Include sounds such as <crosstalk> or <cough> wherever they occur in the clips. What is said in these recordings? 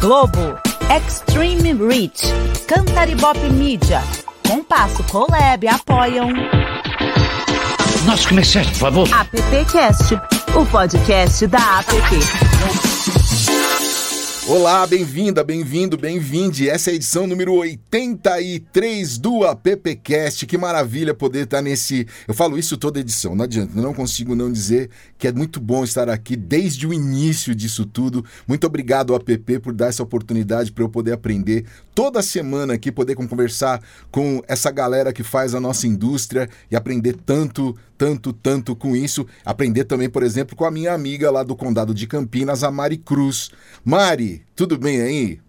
Globo, Extreme Reach, Cantaribop Media, Compasso Colab apoiam. Nossos comerciais, por favor. AppCast, o podcast da App. Olá, bem-vinda, bem-vindo, bem-vinde. Essa é a edição número 83 do AppCast. Que maravilha poder estar nesse. Eu falo isso toda edição, não adianta, não consigo não dizer que é muito bom estar aqui desde o início disso tudo. Muito obrigado, App, por dar essa oportunidade para eu poder aprender toda semana aqui, poder conversar com essa galera que faz a nossa indústria e aprender tanto, tanto, tanto com isso. Aprender também, por exemplo, com a minha amiga lá do Condado de Campinas, a Mari Cruz. Mari, tudo bem aí?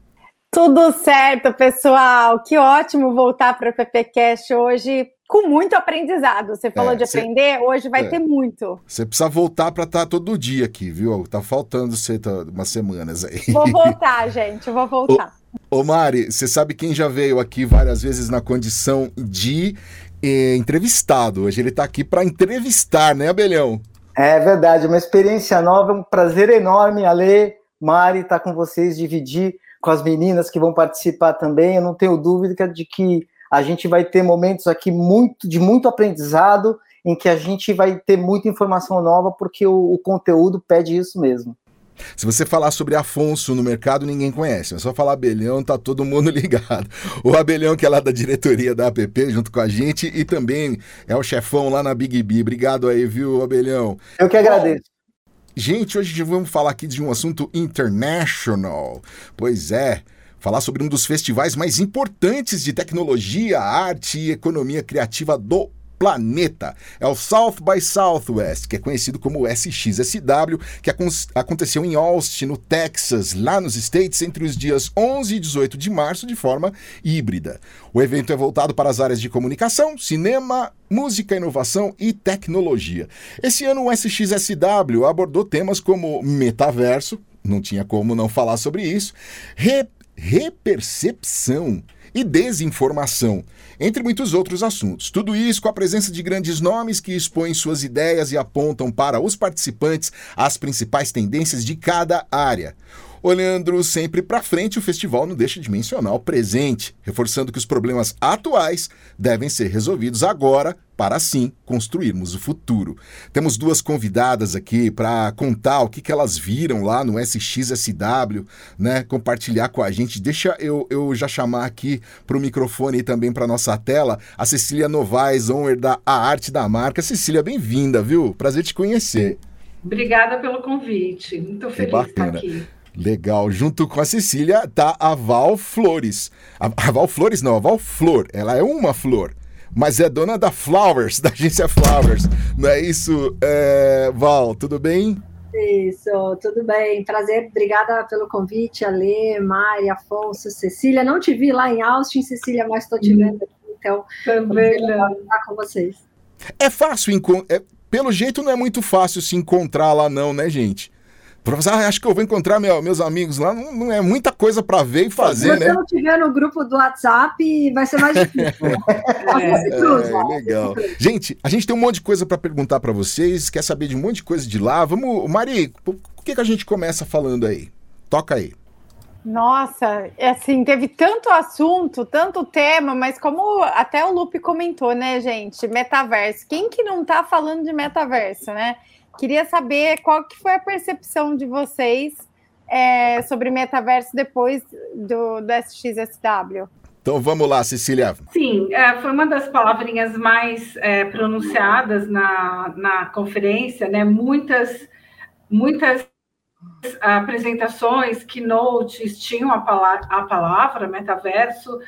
Tudo certo, pessoal. Que ótimo voltar para o PPcast hoje com muito aprendizado. Você falou é, de aprender, cê, hoje vai é, ter muito. Você precisa voltar para estar tá todo dia aqui, viu? Tá faltando você tá, umas semanas aí. Vou <laughs> voltar, gente, vou voltar. Ô, ô Mari, você sabe quem já veio aqui várias vezes na condição de eh, entrevistado. Hoje ele está aqui para entrevistar, né, Abelhão? É verdade, uma experiência nova, um prazer enorme, Ale. Mari está com vocês, dividir com as meninas que vão participar também. Eu não tenho dúvida de que a gente vai ter momentos aqui muito de muito aprendizado, em que a gente vai ter muita informação nova, porque o, o conteúdo pede isso mesmo. Se você falar sobre Afonso no mercado, ninguém conhece. É só falar Abelhão, tá todo mundo <laughs> ligado. O Abelhão, que é lá da diretoria da APP, junto com a gente, e também é o chefão lá na Big B. Obrigado aí, viu, Abelhão? Eu que agradeço. Gente, hoje vamos falar aqui de um assunto international. Pois é, falar sobre um dos festivais mais importantes de tecnologia, arte e economia criativa do planeta. É o South by Southwest, que é conhecido como SXSW, que aconteceu em Austin, no Texas, lá nos States, entre os dias 11 e 18 de março, de forma híbrida. O evento é voltado para as áreas de comunicação, cinema, música, inovação e tecnologia. Esse ano o SXSW abordou temas como metaverso, não tinha como não falar sobre isso, re repercepção e desinformação, entre muitos outros assuntos. Tudo isso com a presença de grandes nomes que expõem suas ideias e apontam para os participantes as principais tendências de cada área. Olhando sempre para frente, o festival não deixa de mencionar o presente, reforçando que os problemas atuais devem ser resolvidos agora para assim construirmos o futuro. Temos duas convidadas aqui para contar o que, que elas viram lá no SXSW, né? Compartilhar com a gente. Deixa eu, eu já chamar aqui para o microfone e também para nossa tela a Cecília Novaes, owner da A Arte da Marca. Cecília, bem-vinda, viu? Prazer te conhecer. Obrigada pelo convite. Muito feliz de estar aqui. Legal. Junto com a Cecília tá a Val Flores. A, a Val Flores não, a Val Flor. Ela é uma flor, mas é dona da Flowers, <laughs> da agência Flowers. Não é isso, é... Val? Tudo bem? Isso, tudo bem. Prazer, obrigada pelo convite, Ale, Mari, Afonso, Cecília. Não te vi lá em Austin, Cecília, mas estou te vendo aqui, então também estar com vocês. É fácil, é, pelo jeito não é muito fácil se encontrar lá não, né, gente? Ah, acho que eu vou encontrar meu, meus amigos lá. Não, não, é muita coisa para ver e fazer, né? Se você não tiver no grupo do WhatsApp, vai ser mais difícil. <laughs> é, é, legal. Gente, a gente tem um monte de coisa para perguntar para vocês. Quer saber de um monte de coisa de lá? Vamos, Mari, o que, que a gente começa falando aí? Toca aí. Nossa, é assim, teve tanto assunto, tanto tema, mas como até o Lupe comentou, né, gente? Metaverso. Quem que não tá falando de metaverso, né? Queria saber qual que foi a percepção de vocês é, sobre metaverso depois do, do SXSW. Então vamos lá, Cecília. Sim, é, foi uma das palavrinhas mais é, pronunciadas na, na conferência, né? Muitas, muitas apresentações, keynotes tinham a, pala a palavra metaverso,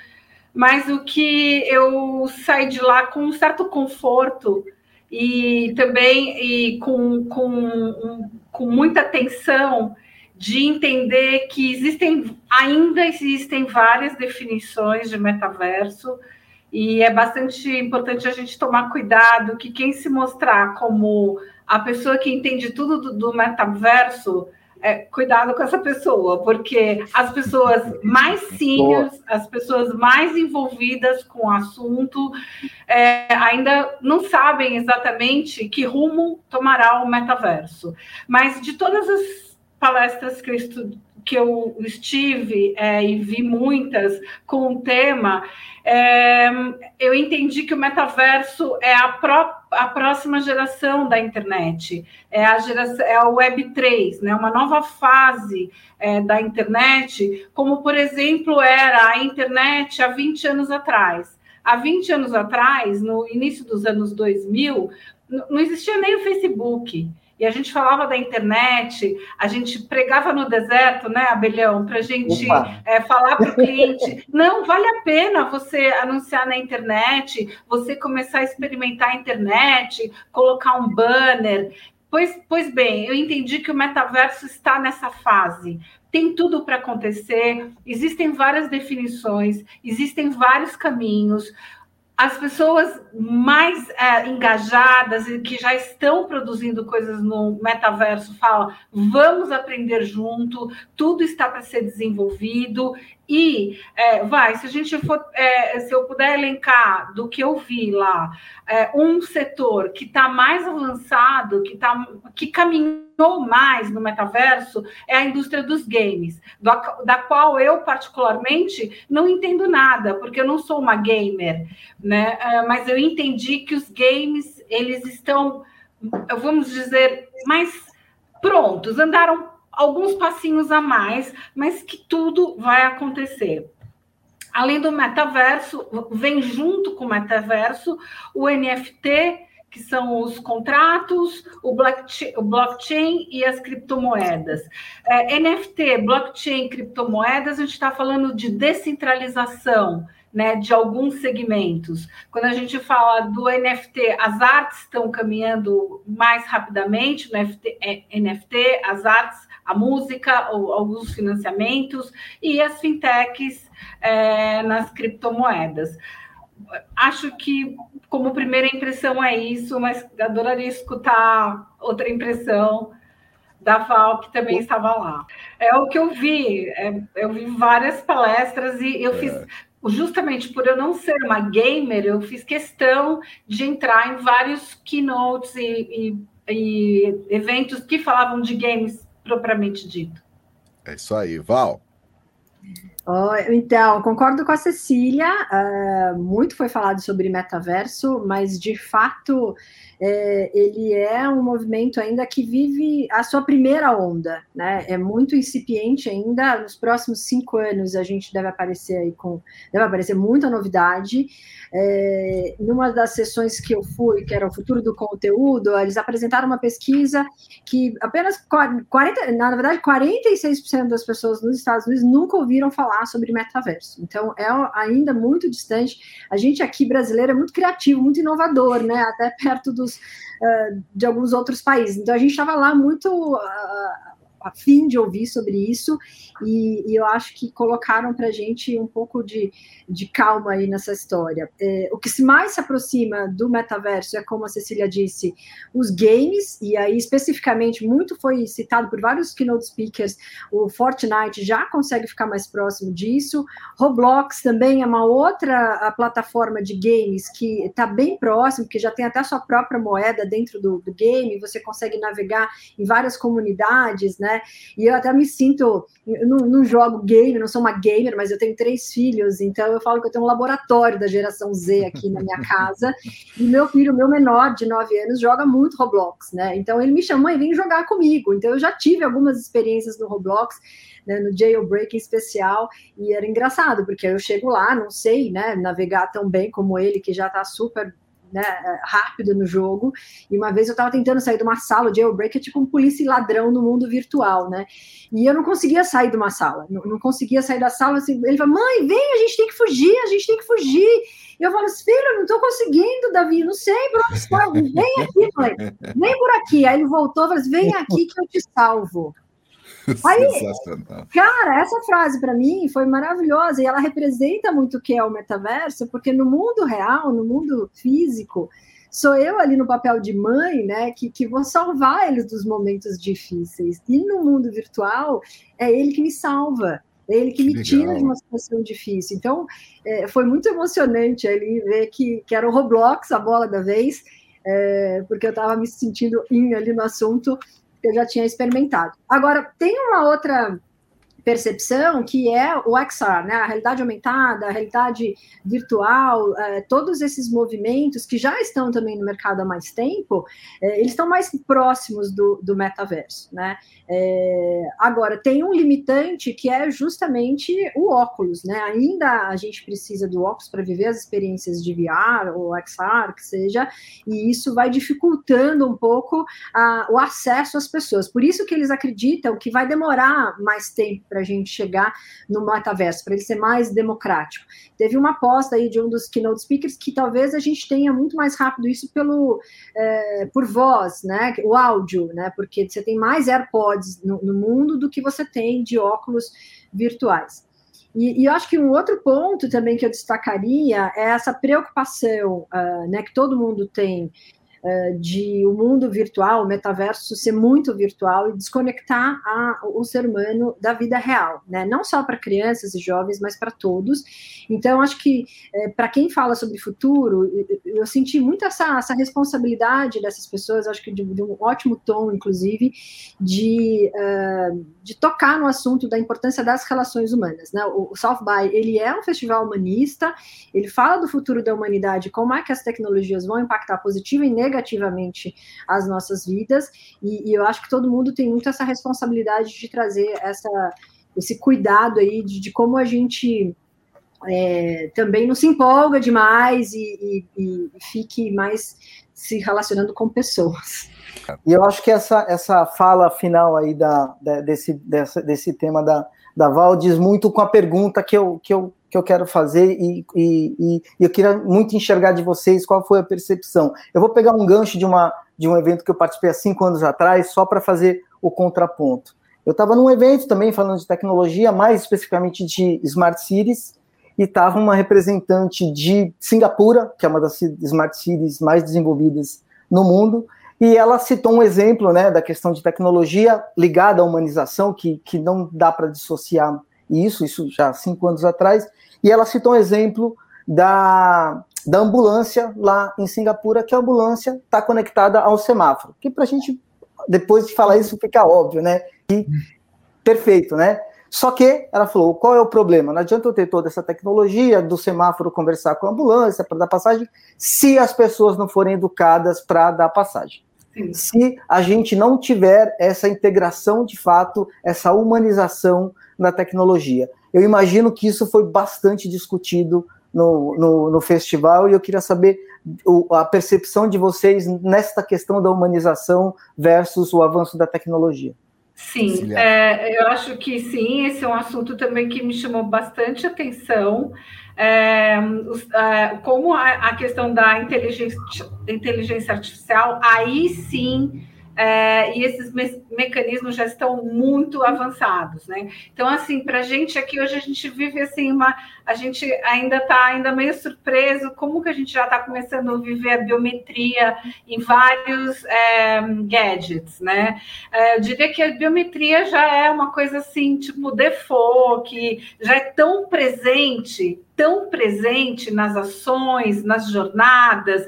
mas o que eu saí de lá com um certo conforto e também e com, com, com muita atenção de entender que existem ainda existem várias definições de metaverso e é bastante importante a gente tomar cuidado que quem se mostrar como a pessoa que entende tudo do, do metaverso é, cuidado com essa pessoa, porque as pessoas mais seniors, as pessoas mais envolvidas com o assunto, é, ainda não sabem exatamente que rumo tomará o metaverso. Mas de todas as palestras que eu que eu estive é, e vi muitas com o tema, é, eu entendi que o metaverso é a, pró a próxima geração da internet, é a geração, é a Web 3, né? uma nova fase é, da internet, como por exemplo era a internet há 20 anos atrás. Há 20 anos atrás, no início dos anos 2000, não existia nem o Facebook e a gente falava da internet, a gente pregava no deserto, né, Abelhão, para a gente é, falar para o cliente: <laughs> não, vale a pena você anunciar na internet, você começar a experimentar a internet, colocar um banner. Pois, pois bem, eu entendi que o metaverso está nessa fase. Tem tudo para acontecer, existem várias definições, existem vários caminhos as pessoas mais é, engajadas e que já estão produzindo coisas no metaverso falam: vamos aprender junto, tudo está para ser desenvolvido. E é, vai, se a gente for, é, se eu puder elencar do que eu vi lá, é, um setor que está mais avançado, que, tá, que caminhou mais no metaverso, é a indústria dos games, da, da qual eu, particularmente, não entendo nada, porque eu não sou uma gamer, né? É, mas eu entendi que os games, eles estão, vamos dizer, mais prontos, andaram alguns passinhos a mais, mas que tudo vai acontecer. Além do metaverso, vem junto com o metaverso o NFT, que são os contratos, o blockchain, e as criptomoedas. É, NFT, blockchain, criptomoedas, a gente está falando de descentralização. Né, de alguns segmentos. Quando a gente fala do NFT, as artes estão caminhando mais rapidamente no NFT, é, NFT as artes a música, alguns financiamentos e as fintechs é, nas criptomoedas. Acho que, como primeira impressão, é isso, mas adoraria escutar outra impressão da Val, que também estava lá. É o que eu vi, é, eu vi várias palestras e eu fiz, é. justamente por eu não ser uma gamer, eu fiz questão de entrar em vários keynotes e, e, e eventos que falavam de games propriamente dito. É isso aí, Val. Então, concordo com a Cecília. Uh, muito foi falado sobre metaverso, mas de fato é, ele é um movimento ainda que vive a sua primeira onda, né? É muito incipiente ainda. Nos próximos cinco anos a gente deve aparecer aí com deve aparecer muita novidade. É, numa das sessões que eu fui, que era o futuro do conteúdo, eles apresentaram uma pesquisa que apenas 40, na verdade, 46% das pessoas nos Estados Unidos nunca ouviram falar sobre metaverso. Então é ainda muito distante. A gente aqui brasileiro é muito criativo, muito inovador, né? Até perto dos uh, de alguns outros países. Então a gente estava lá muito uh, a fim de ouvir sobre isso, e, e eu acho que colocaram para a gente um pouco de, de calma aí nessa história. É, o que mais se aproxima do metaverso é, como a Cecília disse, os games, e aí especificamente muito foi citado por vários keynote speakers, o Fortnite já consegue ficar mais próximo disso, Roblox também é uma outra plataforma de games que está bem próximo, que já tem até a sua própria moeda dentro do, do game, você consegue navegar em várias comunidades, né? Né? E eu até me sinto, não, não jogo game, não sou uma gamer, mas eu tenho três filhos, então eu falo que eu tenho um laboratório da geração Z aqui na minha casa. E meu filho, meu menor de nove anos, joga muito Roblox, né? Então ele me chamou e vem jogar comigo. Então eu já tive algumas experiências no Roblox. Né, no jailbreak especial, e era engraçado, porque eu chego lá, não sei né, navegar tão bem como ele, que já está super né, rápido no jogo. E uma vez eu estava tentando sair de uma sala, o jailbreak é tipo um polícia e ladrão no mundo virtual, né? E eu não conseguia sair de uma sala, não, não conseguia sair da sala. Assim, ele falou: mãe, vem, a gente tem que fugir, a gente tem que fugir. E eu falo assim, filho, não estou conseguindo, Davi, não sei por onde está. Vem aqui, mãe, vem por aqui. Aí ele voltou e falou assim: vem <laughs> aqui que eu te salvo. <laughs> Aí, cara, essa frase para mim foi maravilhosa e ela representa muito o que é o metaverso, porque no mundo real, no mundo físico, sou eu ali no papel de mãe, né, que, que vou salvar eles dos momentos difíceis. E no mundo virtual, é ele que me salva. É ele que, que me legal. tira de uma situação difícil. Então, é, foi muito emocionante ali ver que, que era o Roblox, a bola da vez, é, porque eu estava me sentindo in ali no assunto eu já tinha experimentado. Agora, tem uma outra percepção que é o XR, né? A realidade aumentada, a realidade virtual, é, todos esses movimentos que já estão também no mercado há mais tempo, é, eles estão mais próximos do, do metaverso, né? É, agora, tem um limitante que é justamente o óculos, né? Ainda a gente precisa do óculos para viver as experiências de VR ou XR, que seja, e isso vai dificultando um pouco a, o acesso às pessoas. Por isso que eles acreditam que vai demorar mais tempo para a gente chegar no metaverso, para ele ser mais democrático. Teve uma aposta aí de um dos keynote speakers que talvez a gente tenha muito mais rápido isso pelo é, por voz, né? O áudio, né? Porque você tem mais AirPods no, no mundo do que você tem de óculos virtuais. E, e, eu acho que um outro ponto também que eu destacaria é essa preocupação uh, né, que todo mundo tem de o mundo virtual, o metaverso ser muito virtual e desconectar a, o ser humano da vida real, né? Não só para crianças e jovens, mas para todos. Então, acho que é, para quem fala sobre futuro, eu, eu senti muito essa, essa, responsabilidade dessas pessoas, acho que de, de um ótimo tom, inclusive, de, uh, de tocar no assunto da importância das relações humanas. Né? O, South by ele é um festival humanista, ele fala do futuro da humanidade, como é que as tecnologias vão impactar positivo e negativamente negativamente as nossas vidas, e, e eu acho que todo mundo tem muito essa responsabilidade de trazer essa, esse cuidado aí de, de como a gente é, também não se empolga demais e, e, e, fique mais se relacionando com pessoas. E eu acho que essa, essa fala final aí da, da desse, dessa, desse tema da, da Val diz muito com a pergunta que eu, que eu que eu quero fazer e, e, e, eu queria muito enxergar de vocês qual foi a percepção. Eu vou pegar um gancho de, uma, de um evento que eu participei há cinco anos atrás, só para fazer o contraponto. Eu estava num evento também falando de tecnologia, mais especificamente de Smart Cities, e estava uma representante de Singapura, que é uma das Smart Cities mais desenvolvidas no mundo, e ela citou um exemplo né, da questão de tecnologia ligada à humanização, que, que não dá para dissociar isso, isso já há cinco anos atrás, e ela citou um exemplo da, da ambulância lá em Singapura, que a ambulância está conectada ao semáforo. Que para a gente, depois de falar isso, fica óbvio, né? E perfeito, né? Só que ela falou: qual é o problema? Não adianta eu ter toda essa tecnologia do semáforo conversar com a ambulância para dar passagem, se as pessoas não forem educadas para dar passagem. Se a gente não tiver essa integração de fato, essa humanização na tecnologia. Eu imagino que isso foi bastante discutido no, no, no festival e eu queria saber o, a percepção de vocês nesta questão da humanização versus o avanço da tecnologia. Sim, é, eu acho que sim, esse é um assunto também que me chamou bastante atenção. É, é, como a, a, questão da inteligência, inteligência artificial, aí sim é, e esses me mecanismos já estão muito avançados, né? Então, assim, para a gente aqui hoje a gente vive assim uma, a gente ainda está ainda meio surpreso como que a gente já está começando a viver a biometria em vários é, gadgets, né? É, eu diria que a biometria já é uma coisa assim, tipo default, que já é tão presente tão presente nas ações, nas jornadas,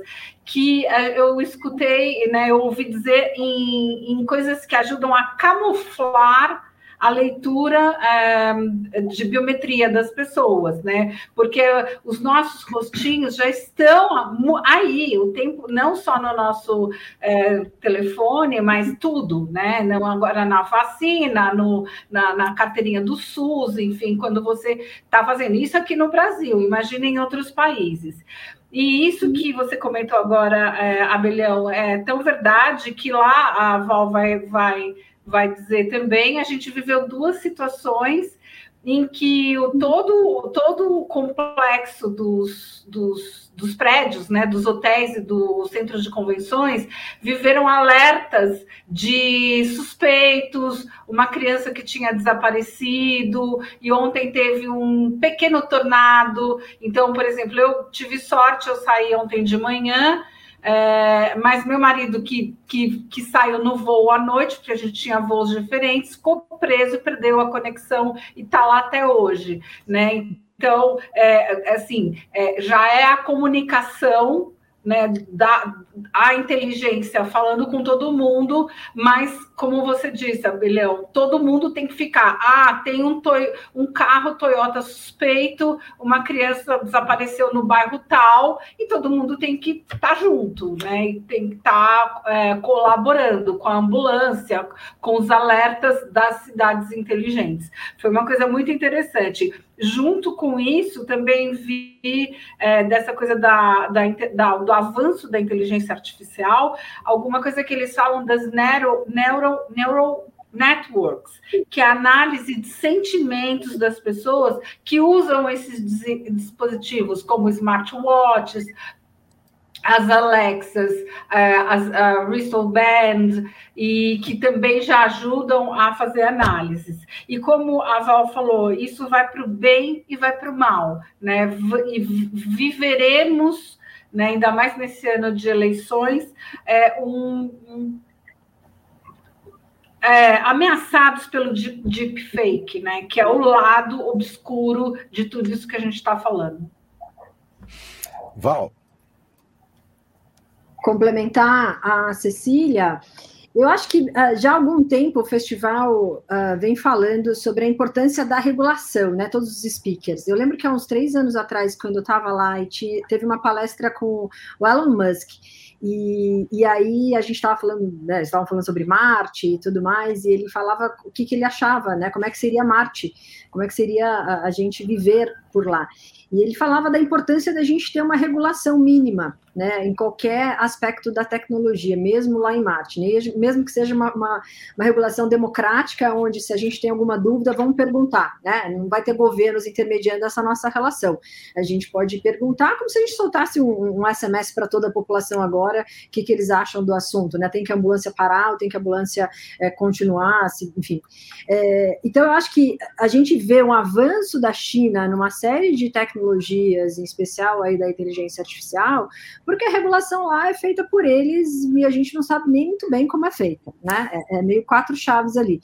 que eh, eu escutei, né, eu ouvi dizer em, em coisas que ajudam a camuflar a leitura é, de biometria das pessoas, né? Porque os nossos rostinhos já estão aí, o tempo, não só no nosso é, telefone, mas tudo, né? Não agora na vacina, no, na, na carteirinha do SUS, enfim, quando você está fazendo isso aqui no Brasil, imagina em outros países. E isso que você comentou agora, é, Abelhão, é tão verdade que lá a Val vai, vai, vai dizer também, a gente viveu duas situações em que o todo, todo o complexo dos, dos, dos prédios, né, dos hotéis e dos centros de convenções, viveram alertas de suspeitos, uma criança que tinha desaparecido, e ontem teve um pequeno tornado. Então, por exemplo, eu tive sorte, eu saí ontem de manhã é, mas meu marido, que, que, que saiu no voo à noite, porque a gente tinha voos diferentes, ficou preso, perdeu a conexão e está lá até hoje, né? Então, é, assim, é, já é a comunicação né, da a inteligência falando com todo mundo, mas como você disse, Abelhão, todo mundo tem que ficar. Ah, tem um, um carro Toyota suspeito, uma criança desapareceu no bairro tal, e todo mundo tem que estar tá junto, né? E tem que estar tá, é, colaborando com a ambulância, com os alertas das cidades inteligentes. Foi uma coisa muito interessante. Junto com isso, também vi é, dessa coisa da, da, da, do avanço da inteligência artificial, alguma coisa que eles falam das neuro, neuro, neuro networks, que é a análise de sentimentos das pessoas que usam esses dispositivos, como smartwatches, as Alexas, eh, as uh, Wristband, e que também já ajudam a fazer análises. E como a Val falou, isso vai para o bem e vai para o mal, né? E viveremos, né, ainda mais nesse ano de eleições, é, um é, ameaçados pelo deepfake, né? Que é o lado obscuro de tudo isso que a gente está falando. Val, complementar a Cecília, eu acho que uh, já há algum tempo o festival uh, vem falando sobre a importância da regulação, né? Todos os speakers. Eu lembro que há uns três anos atrás, quando eu estava lá, e tinha, teve uma palestra com o Elon Musk. E, e aí a gente estava falando, né, estavam falando sobre Marte e tudo mais, e ele falava o que, que ele achava, né? Como é que seria Marte, como é que seria a, a gente viver por lá. E ele falava da importância da gente ter uma regulação mínima, né, em qualquer aspecto da tecnologia, mesmo lá em Marte, né, mesmo que seja uma, uma, uma, regulação democrática, onde se a gente tem alguma dúvida, vamos perguntar, né, não vai ter governos intermediando essa nossa relação. A gente pode perguntar como se a gente soltasse um, um SMS para toda a população agora, o que, que eles acham do assunto, né, tem que a ambulância parar ou tem que a ambulância é, continuar, assim, enfim. É, então, eu acho que a gente vê um avanço da China numa série de tecnologias em especial aí da inteligência artificial, porque a regulação lá é feita por eles e a gente não sabe nem muito bem como é feita, né? É, é meio quatro chaves ali.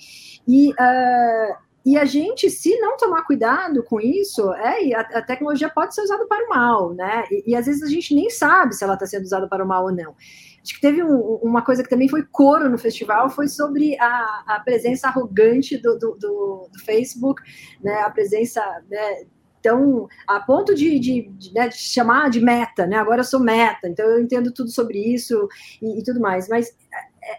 E, uh, e a gente, se não tomar cuidado com isso, é, a, a tecnologia pode ser usada para o mal, né? E, e às vezes a gente nem sabe se ela está sendo usada para o mal ou não. Acho que teve um, uma coisa que também foi coro no festival, foi sobre a, a presença arrogante do, do, do, do Facebook, né, a presença né, a ponto de, de, de, né, de, chamar de meta, né? Agora eu sou meta, então eu entendo tudo sobre isso e, e tudo mais. Mas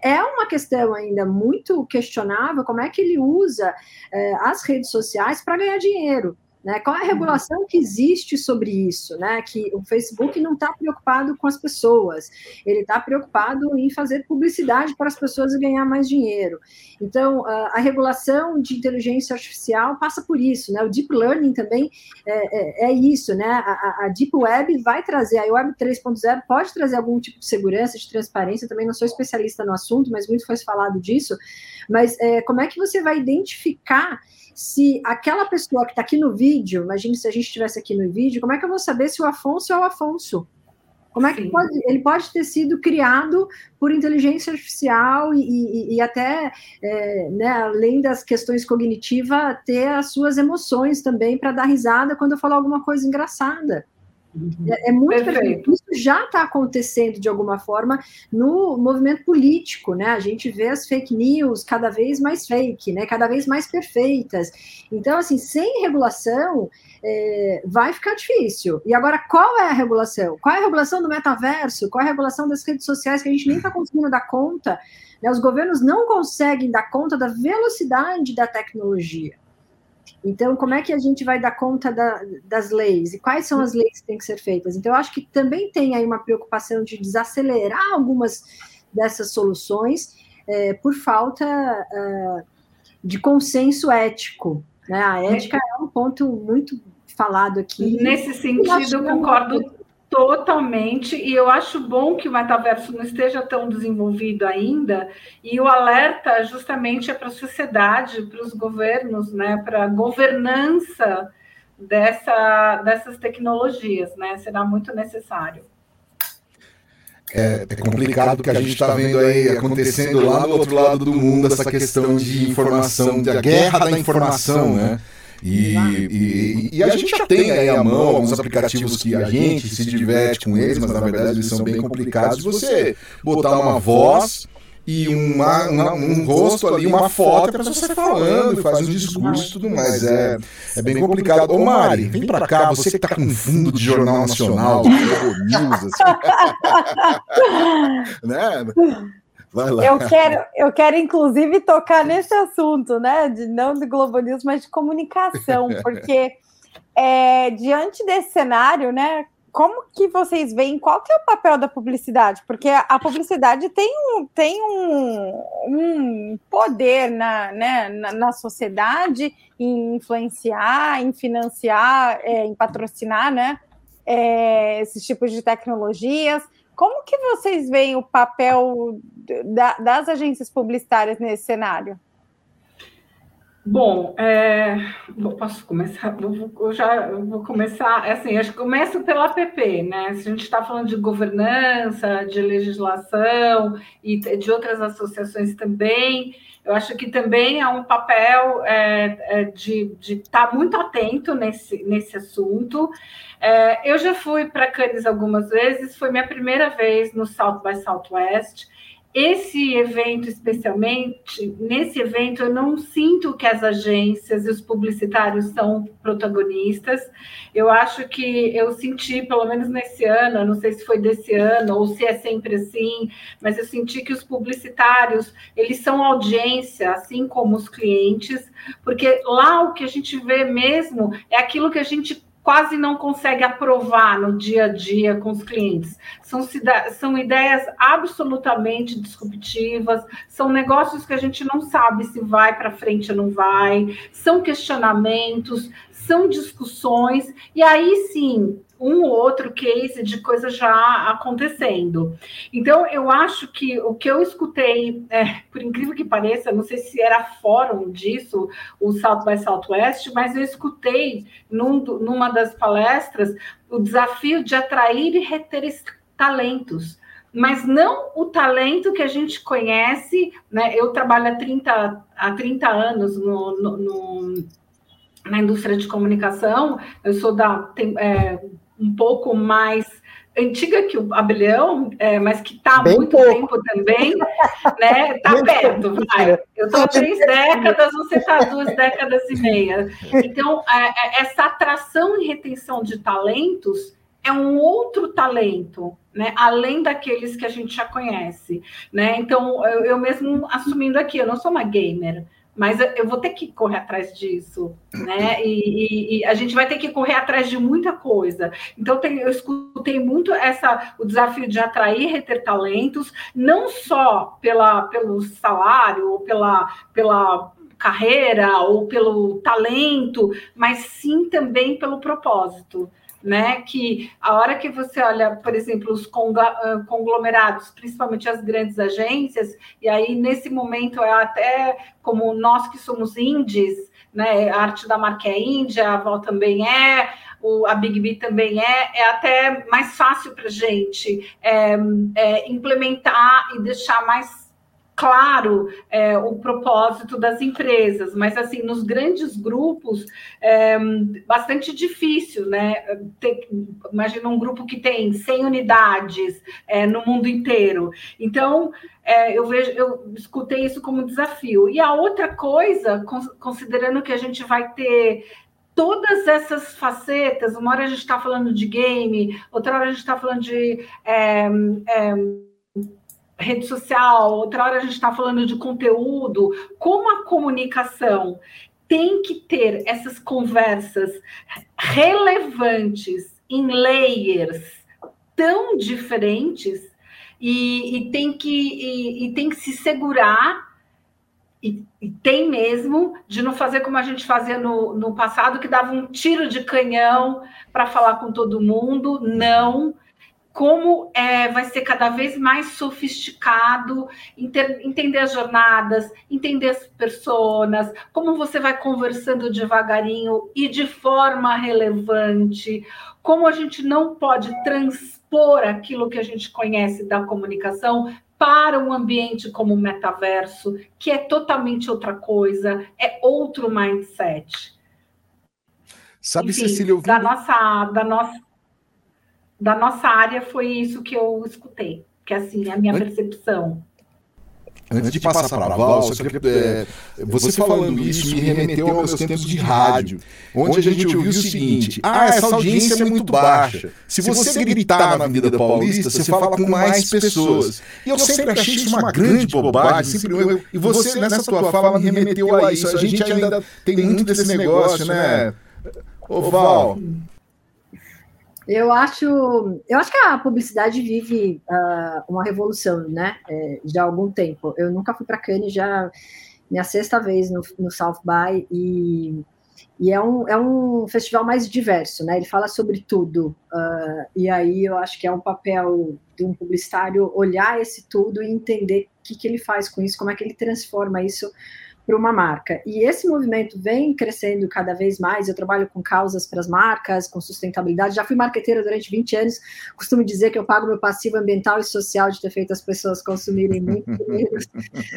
é, uma questão ainda muito questionável como é que ele usa é, as redes sociais para ganhar dinheiro. Né? Qual é a regulação que existe sobre isso? Né? Que o Facebook não está preocupado com as pessoas, ele está preocupado em fazer publicidade para as pessoas e ganhar mais dinheiro. Então, a, regulação de inteligência artificial passa por isso. Né? O Deep Learning também é, é, é isso. Né? A, a, Deep Web vai trazer, a Web 3.0 pode trazer algum tipo de segurança, de transparência. Também não sou especialista no assunto, mas muito foi falado disso. Mas é, como é que você vai identificar se aquela pessoa que está aqui no vídeo, imagine se a gente estivesse aqui no vídeo, como é que eu vou saber se o Afonso é o Afonso? Como é que pode, ele pode ter sido criado por inteligência artificial e, e, e até, é, né, além das questões cognitivas, ter as suas emoções também para dar risada quando eu falar alguma coisa engraçada. É, é muito perfeito. Isso já está acontecendo de alguma forma no movimento político, né? A gente vê as fake news cada vez mais fake, né? Cada vez mais perfeitas. Então, assim, sem regulação é, vai ficar difícil. E agora, qual é a regulação? Qual é a regulação do metaverso? Qual é a regulação das redes sociais que a gente nem está conseguindo dar conta? Né? Os governos não conseguem dar conta da velocidade da tecnologia. Então, como é que a gente vai dar conta da, das leis? E quais são as leis que têm que ser feitas? Então, eu acho que também tem aí uma preocupação de desacelerar algumas dessas soluções é, por falta uh, de consenso ético. Né? A ética é um ponto muito falado aqui. Nesse sentido, eu concordo Totalmente, e eu acho bom que o metaverso não esteja tão desenvolvido ainda, e o alerta justamente é para a sociedade, para os governos, né, para a governança dessa, dessas tecnologias, né, será muito necessário. É, é complicado porque a gente está vendo aí acontecendo lá do outro lado do mundo essa questão de informação, da guerra da informação, né? E, e, e, a gente já tem aí à mão alguns aplicativos que a gente se diverte com eles, mas na verdade eles são bem complicados. Você botar uma voz e uma, uma, um rosto ali, uma foto, a pessoa sai falando, faz um discurso e tudo mais. É, é bem complicado. Ô Mari, vem pra cá, você que tá com fundo de Jornal Nacional, News, assim. <laughs> <laughs> né? Vai lá. Eu quero, eu quero, inclusive, tocar nesse assunto, né? De, não de Globo News, mas de comunicação, <laughs> porque é, diante desse cenário, né? como que vocês veem qual que é o papel da publicidade? Porque a publicidade tem um, tem um, um poder na, né, na, na sociedade em influenciar, em financiar, é, em patrocinar né, é, esses tipos de tecnologias. Como que vocês veem o papel da, das agências publicitárias nesse cenário? Bom, é, posso começar? Eu já vou começar, assim, acho que começo pela APP, né? Se a gente está falando de governança, de legislação e de outras associações também, eu acho que também há um papel é, é, de estar tá muito atento nesse, nesse assunto. É, eu já fui para Cannes algumas vezes, foi minha primeira vez no South by Southwest. Esse evento, especialmente, nesse evento, eu não sinto que as agências e os publicitários são protagonistas. Eu acho que eu senti, pelo menos nesse ano, não sei se foi desse ano ou se é sempre assim, mas eu senti que os publicitários, eles são audiência, assim como os clientes, porque lá o que a gente vê mesmo é aquilo que a gente quase não consegue aprovar no dia a dia com os clientes. São, são ideias absolutamente disruptivas, são negócios que a gente não sabe se vai para frente ou não vai, são questionamentos, são discussões, e aí sim, um ou outro case de coisa já acontecendo. Então, eu acho que o que eu escutei, é, por incrível que pareça, não sei se era fórum disso, o South by Southwest, mas eu escutei num, numa das palestras o desafio de atrair e reter talentos mas não o talento que a gente conhece, né? Eu trabalho há 30, há 30 anos no, no, no na indústria de comunicação, eu sou da tem, é, um pouco mais antiga que o Abelhão, é, mas que está há muito pouco. tempo também, né? <laughs> Está perto, vai. Eu estou há três <laughs> décadas, você está duas décadas e meia. Então, é, é, essa atração e retenção de talentos é um outro talento, né? Além daqueles que a gente já conhece, né? Então, eu, eu mesmo assumindo aqui, eu não sou uma gamer, mas eu vou ter que correr atrás disso, né? E, e, e, a gente vai ter que correr atrás de muita coisa. Então, tem, eu escutei muito essa o desafio de atrair e reter talentos, não só pela, pelo salário ou pela, pela carreira ou pelo talento, mas sim também pelo propósito né? Que a hora que você olha, por exemplo, os ah, conglomerados, principalmente as grandes agências, e aí nesse momento é até como nós que somos indies, né? A arte da marca é índia, a Val também é, o, a Big B também é, é até mais fácil para a gente é, é, implementar e deixar mais claro é, o propósito das empresas, mas assim, nos grandes grupos é bastante difícil, né? Ter, imagina um grupo que tem 100 unidades é, no mundo inteiro. Então, é, eu vejo, eu escutei isso como desafio. E a outra coisa, considerando que a gente vai ter todas essas facetas, uma hora a gente está falando de game, outra hora a gente está falando de é, é, rede social, outra hora a gente está falando de conteúdo, como a comunicação tem que ter essas conversas relevantes em layers tão diferentes e, e tem, que, e, e, tem que se segurar e, e, tem mesmo de não fazer como a gente fazia no, no passado, que dava um tiro de canhão para falar com todo mundo. Não, como é, vai ser cada vez mais sofisticado inter, entender as jornadas, entender as pessoas, como você vai conversando devagarinho e de forma relevante, como a gente não pode transpor aquilo que a gente conhece da comunicação para um ambiente como o metaverso, que é totalmente outra coisa, é outro mindset. Sabe, Enfim, Cecília, vi... da nossa, da nossa da nossa área foi isso que eu escutei, que assim, a minha percepção. Antes de passar para a Val, só queria, é, você falando isso me remeteu aos meus tempos de rádio, onde a gente ouviu o seguinte: ah, essa audiência é muito baixa. Se você gritar na Avenida Paulista, você fala com mais pessoas. E eu sempre achei isso uma grande bobagem. Sempre eu, e você, nessa tua fala, me remeteu a isso. A gente ainda tem muito desse negócio, né? Ô, Val. Eu acho, eu acho que a publicidade vive uh, uma revolução, né? É, já há algum tempo. Eu nunca fui para Cannes, já minha sexta vez no, no South by e, e é, um, é um festival mais diverso, né? Ele fala sobre tudo. Uh, e aí eu acho que é um papel de um publicitário olhar esse tudo e entender o que, que ele faz com isso, como é que ele transforma isso para uma marca. E esse movimento vem crescendo cada vez mais. Eu trabalho com causas para as marcas, com sustentabilidade. Já fui marqueteira durante 20 anos. Costumo dizer que eu pago meu passivo ambiental e social de ter feito as pessoas consumirem muito <laughs> menos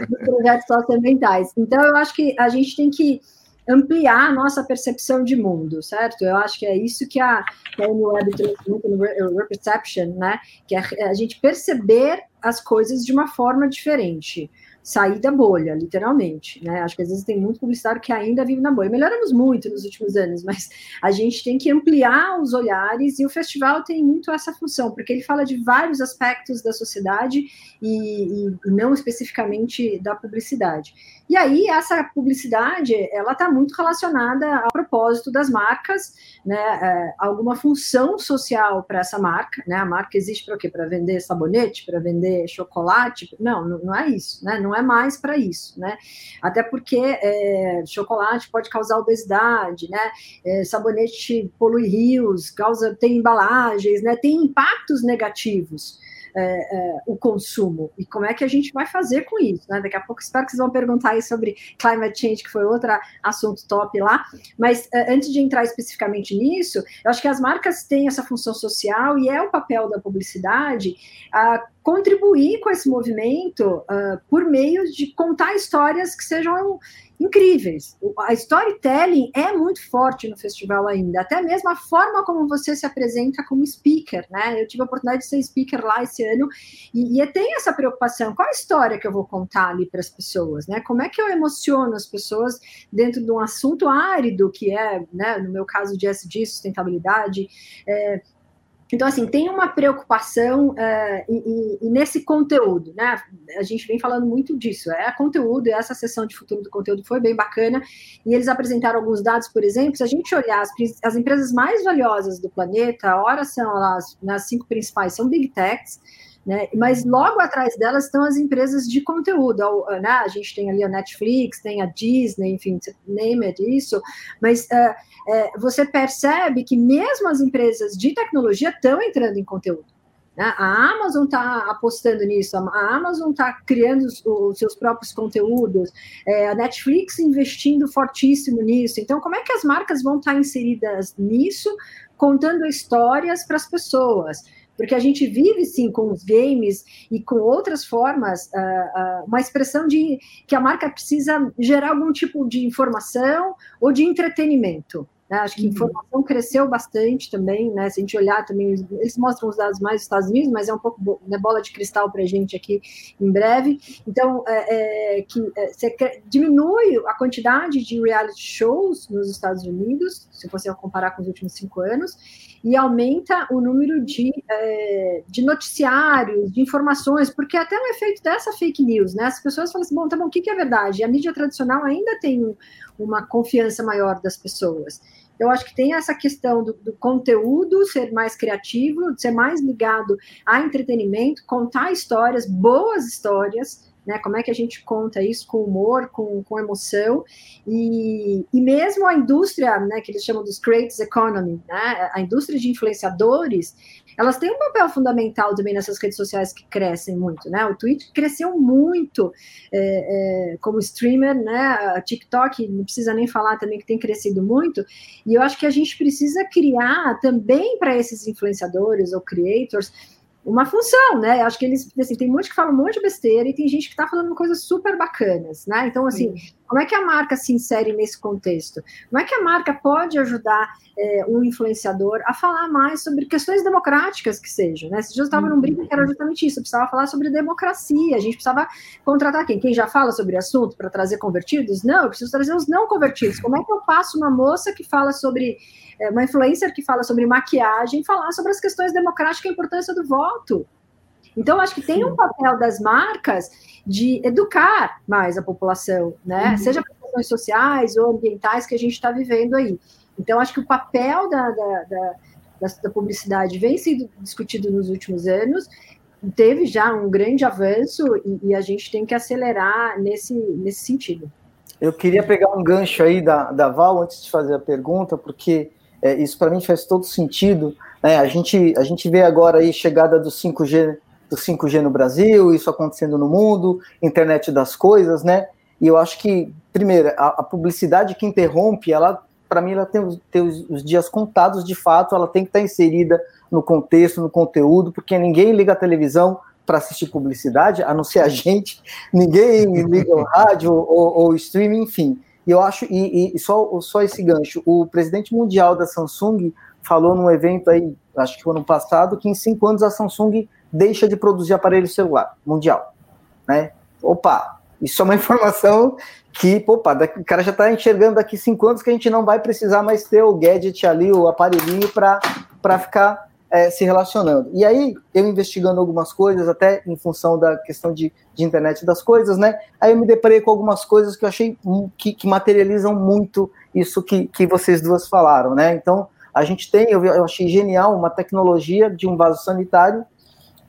nos projetos socioambientais. Então, eu acho que a gente tem que ampliar a nossa percepção de mundo, certo? Eu acho que é isso que a, que a Web muito no Reperception, né? Que é a gente perceber as coisas de uma forma diferente sair da bolha, literalmente, né? Acho que às vezes tem muito publicitário que ainda vive na bolha. Melhoramos muito nos últimos anos, mas a gente tem que ampliar os olhares e o festival tem muito essa função, porque ele fala de vários aspectos da sociedade e, e não especificamente da publicidade. E aí essa publicidade, ela está muito relacionada ao propósito das marcas, né? É, alguma função social para essa marca, né? A marca existe para quê? Para vender sabonete, para vender chocolate? Não, não é isso, né? Não não é mais para isso, né? Até porque é, chocolate pode causar obesidade, né? É, sabonete polui rios, causa, tem embalagens, né? Tem impactos negativos é, é, o consumo e como é que a gente vai fazer com isso, né? Daqui a pouco espero que vocês vão perguntar aí sobre climate change, que foi outro assunto top lá. Mas é, antes de entrar especificamente nisso, eu acho que as marcas têm essa função social e é o papel da publicidade a contribuir com esse movimento uh, por meio de contar histórias que sejam incríveis. A storytelling é muito forte no festival ainda, até mesmo a forma como você se apresenta como speaker, né? Eu tive a oportunidade de ser speaker lá esse ano e, e tem essa preocupação: qual a história que eu vou contar ali para as pessoas, né? Como é que eu emociono as pessoas dentro de um assunto árido que é, né? No meu caso de SD, sustentabilidade, é, então, assim, tem uma preocupação uh, e, e, nesse conteúdo, né? A gente vem falando muito disso. É conteúdo, essa sessão de futuro do conteúdo foi bem bacana. E eles apresentaram alguns dados, por exemplo, se a gente olhar as, as empresas mais valiosas do planeta, ora são as, as cinco principais, são big techs, né? Mas logo atrás delas estão as empresas de conteúdo. Né? A gente tem ali a Netflix, tem a Disney, enfim, name it, isso. Mas uh, é, você percebe que mesmo as empresas de tecnologia estão entrando em conteúdo. Né? A Amazon está apostando nisso, a Amazon está criando os, os, seus próprios conteúdos, é, a Netflix investindo fortíssimo nisso. Então, como é que as marcas vão estar tá inseridas nisso, contando histórias para as pessoas? Porque a gente vive sim com os games e com outras formas, uh, uh, uma expressão de que a marca precisa gerar algum tipo de informação ou de entretenimento. Né? Acho que a uhum. informação cresceu bastante também, né? Se a gente olhar também, eles mostram os dados mais dos Estados Unidos, mas é um pouco né, bola de cristal para a gente aqui em breve. Então, é, é, que é, diminui a quantidade de reality shows nos Estados Unidos, se você comparar com os últimos cinco anos, e aumenta o número de, é, de noticiários, de informações, porque até o efeito dessa fake news, né? As pessoas falam assim, bom, tá bom, o que, que é verdade? A mídia tradicional ainda tem uma confiança maior das pessoas. Eu acho que tem essa questão do, do, conteúdo ser mais criativo, ser mais ligado a entretenimento, contar histórias, boas histórias, né? Como é que a gente conta isso com humor, com, com emoção, e, e mesmo a indústria, né, que eles chamam dos creators economy, né? A indústria de influenciadores, elas têm um papel fundamental também nessas redes sociais que crescem muito, né? O Twitch cresceu muito é, é, como streamer, né? A TikTok, não precisa nem falar também que tem crescido muito, e eu acho que a gente precisa criar também para esses influenciadores ou creators uma função, né? Acho que eles, assim, tem muitos que falam um monte de besteira e tem gente que está falando coisas super bacanas, né? Então, assim, Sim. como é que a marca se insere nesse contexto? Como é que a marca pode ajudar é, um influenciador a falar mais sobre questões democráticas que sejam, né? Esse dia eu estava num brinco que era justamente isso, eu precisava falar sobre democracia, a gente precisava contratar quem? Quem já fala sobre assunto para trazer convertidos? Não, eu preciso trazer os não convertidos. Como é que eu faço uma moça que fala sobre uma influencer que fala sobre maquiagem, falar sobre as questões democráticas e a importância do voto. Então, acho que tem um papel das marcas de educar mais a população, né? Uhum. Seja por questões sociais ou ambientais que a gente está vivendo aí. Então, acho que o papel da, da, da, da, publicidade vem sendo discutido nos últimos anos, teve já um grande avanço e, e, a gente tem que acelerar nesse, nesse sentido. Eu queria pegar um gancho aí da, da Val antes de fazer a pergunta, porque é, isso para mim faz todo sentido. Né? A, gente, a gente vê agora aí chegada do 5G, do 5G no Brasil, isso acontecendo no mundo, internet das coisas, né? E eu acho que, primeiro, a, a publicidade que interrompe, ela, para mim, ela tem, tem os, os, dias contados de fato, ela tem que estar tá inserida no contexto, no conteúdo, porque ninguém liga a televisão para assistir publicidade, a não ser a <laughs> gente, ninguém liga o rádio ou, ou streaming, enfim. E eu acho, e, e, só, só esse gancho, o presidente mundial da Samsung falou num evento aí, acho que foi ano passado, que em cinco anos a Samsung deixa de produzir aparelho celular mundial. Né? Opa, isso é uma <laughs> informação que, opa, o cara já está enxergando daqui cinco anos que a gente não vai precisar mais ter o gadget ali, o aparelhinho para ficar é, se relacionando. E aí, eu investigando algumas coisas, até em função da questão de, de internet das coisas, né? Aí eu me deparei com algumas coisas que eu achei que, que materializam muito isso que, que vocês duas falaram, né? Então, a gente tem, eu, eu achei genial, uma tecnologia de um vaso sanitário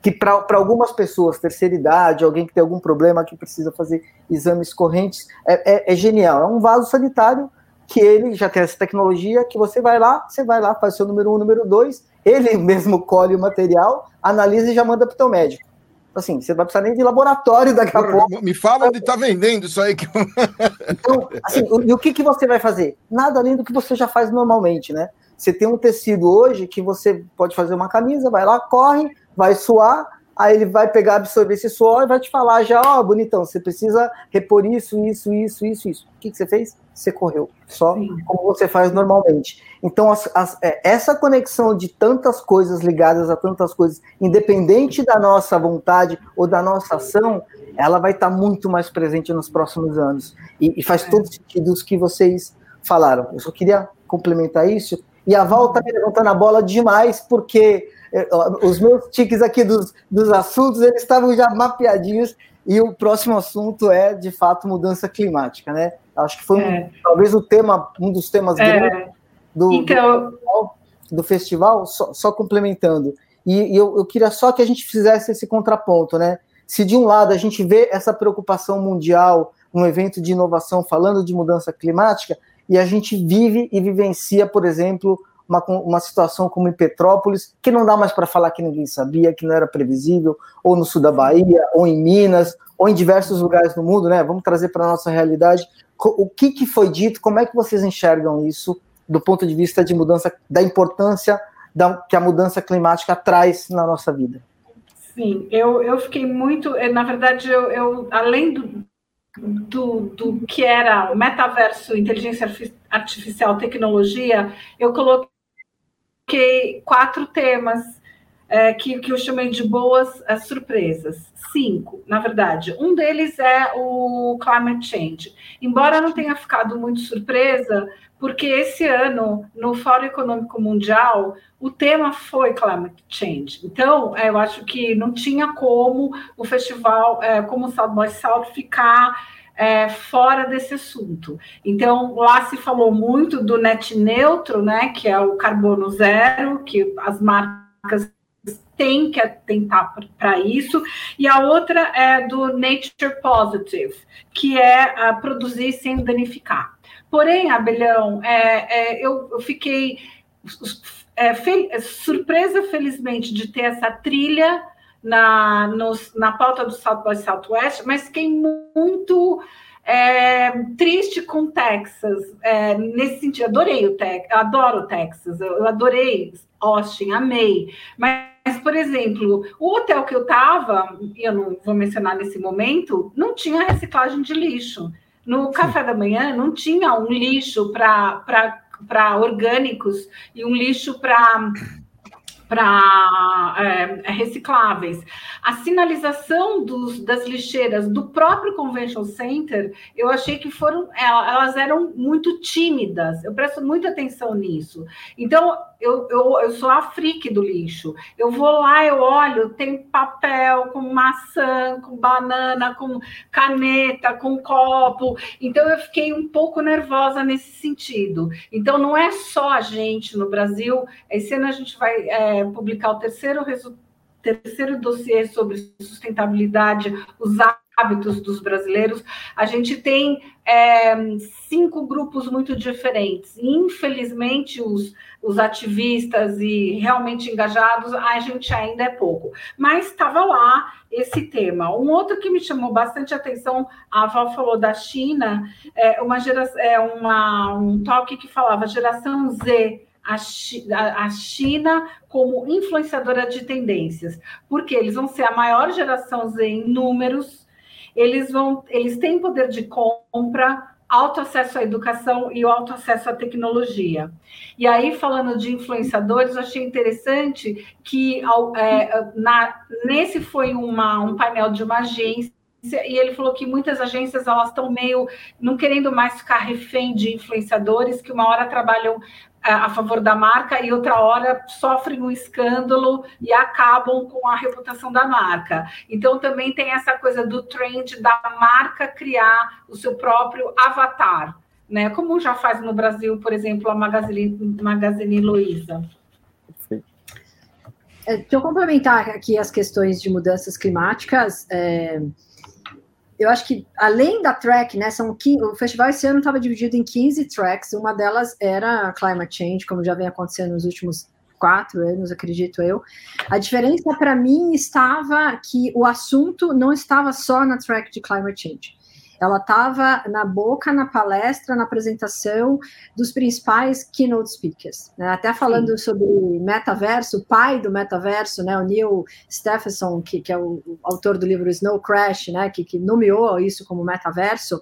que para algumas pessoas, terceira idade, alguém que tem algum problema que precisa fazer exames correntes, é, é, é genial. É um vaso sanitário que ele já tem essa tecnologia que você vai lá, você vai lá, faz seu número um, número dois, ele <laughs> mesmo colhe o material, analisa e já manda para o teu médico. Assim, você não vai precisar nem de laboratório daqui a pouco. Me fala onde está vendendo isso aí. Que... então, assim, o, e o que, que você vai fazer? Nada além do que você já faz normalmente, né? Você tem um tecido hoje que você pode fazer uma camisa, vai lá, corre, vai suar, aí ele vai pegar, absorver esse suor e vai te falar já, ó, oh, bonitão, você precisa repor isso, isso, isso, isso, isso. O que, que você fez? Você correu, só Sim. como você faz normalmente. Então, as, as, é, essa conexão de tantas coisas ligadas a tantas coisas, independente da nossa vontade ou da nossa ação, ela vai estar muito mais presente nos próximos anos. E, e faz é. todo sentido os que vocês falaram. Eu só queria complementar isso. E a Val está me levantando a bola demais, porque é, os meus tiques aqui dos, dos assuntos, eles estavam já mapeadinhos, e o próximo assunto é, de fato, mudança climática, né? Acho que foi é. um, talvez o tema, um dos temas é. do, então... do, do festival, só, só complementando. E, e eu, eu, queria só que a gente fizesse esse contraponto, né? Se de um lado a gente vê essa preocupação mundial, um evento de inovação falando de mudança climática, e a gente vive e vivencia, por exemplo, uma, uma situação como em Petrópolis, que não dá mais para falar que ninguém sabia, que não era previsível, ou no sul da Bahia, ou em Minas, ou em diversos lugares do mundo, né? Vamos trazer para a nossa realidade. O que, que foi dito, como é que vocês enxergam isso do ponto de vista de mudança, da importância da, que a mudança climática traz na nossa vida? Sim, eu, eu fiquei muito, eh, na verdade, eu, eu além do, do, do que era metaverso, inteligência artificial, tecnologia, eu coloquei quatro temas é, que, que eu chamei de boas é, surpresas. Cinco, na verdade. Um deles é o climate change. Embora não tenha ficado muito surpresa, porque esse ano, no Fórum Econômico Mundial, o tema foi climate change. Então, é, eu acho que não tinha como o festival, é, como o South by South, ficar é, fora desse assunto. Então, lá se falou muito do net neutro, né, que é o carbono zero, que as marcas têm que atentar para isso, e a outra é do nature positive, que é uh, produzir sem danificar. Porém, Abelhão, é, é, eu, eu, fiquei é, fel surpresa, felizmente, de ter essa trilha na, na pauta do South by Southwest, mas fiquei muito é, triste com Texas, é, nesse sentido, adorei o Texas, adoro Texas, eu adorei Austin, amei, mas por exemplo, o hotel que eu estava, e eu não vou mencionar nesse momento, não tinha reciclagem de lixo. No café da manhã não tinha um lixo para orgânicos e um lixo para para é, recicláveis. A sinalização dos, das lixeiras do próprio Convention Center, eu achei que foram, elas eram muito tímidas. Eu presto muita atenção nisso. Então, eu, eu, eu sou a freak do lixo. Eu vou lá, eu olho, tem papel com maçã, com banana, com caneta, com copo. Então, eu fiquei um pouco nervosa nesse sentido. Então, não é só a gente no Brasil. Esse ano a gente vai é, publicar o terceiro terceiro dossiê sobre sustentabilidade, os hábitos dos brasileiros, a gente tem é, cinco grupos muito diferentes. Infelizmente, os, os ativistas e realmente engajados, a gente ainda é pouco. Mas estava lá esse tema. Um outro que me chamou bastante atenção, a Val falou da China, é, uma gera, é uma, um toque que falava geração Z a China como influenciadora de tendências, porque eles vão ser a maior geração Z em números, eles vão, eles têm poder de compra, alto acesso à educação e alto acesso à tecnologia. E aí, falando de influenciadores, eu achei interessante que é, na, nesse foi uma, um painel de uma agência e ele falou que muitas agências elas estão meio não querendo mais ficar refém de influenciadores que uma hora trabalham a favor da marca e outra hora sofrem um escândalo e acabam com a reputação da marca. Então também tem essa coisa do trend da marca criar o seu próprio avatar, né? Como já faz no Brasil, por exemplo, a Magazine, Magazine Luiza. É, deixa eu complementar aqui as questões de mudanças climáticas. É eu acho que além da track, né, são 15, o festival esse ano estava dividido em 15 tracks, uma delas era climate change, como já vem acontecendo nos últimos quatro anos, acredito eu. A diferença para mim estava que o assunto não estava só na track de climate change. Ela estava na boca, na palestra, na apresentação dos principais keynote speakers. Né? Até falando Sim. sobre metaverso, o pai do metaverso, né? o Neil Stephenson, que, que é o, o, autor do livro Snow Crash, né? que, que nomeou isso como metaverso,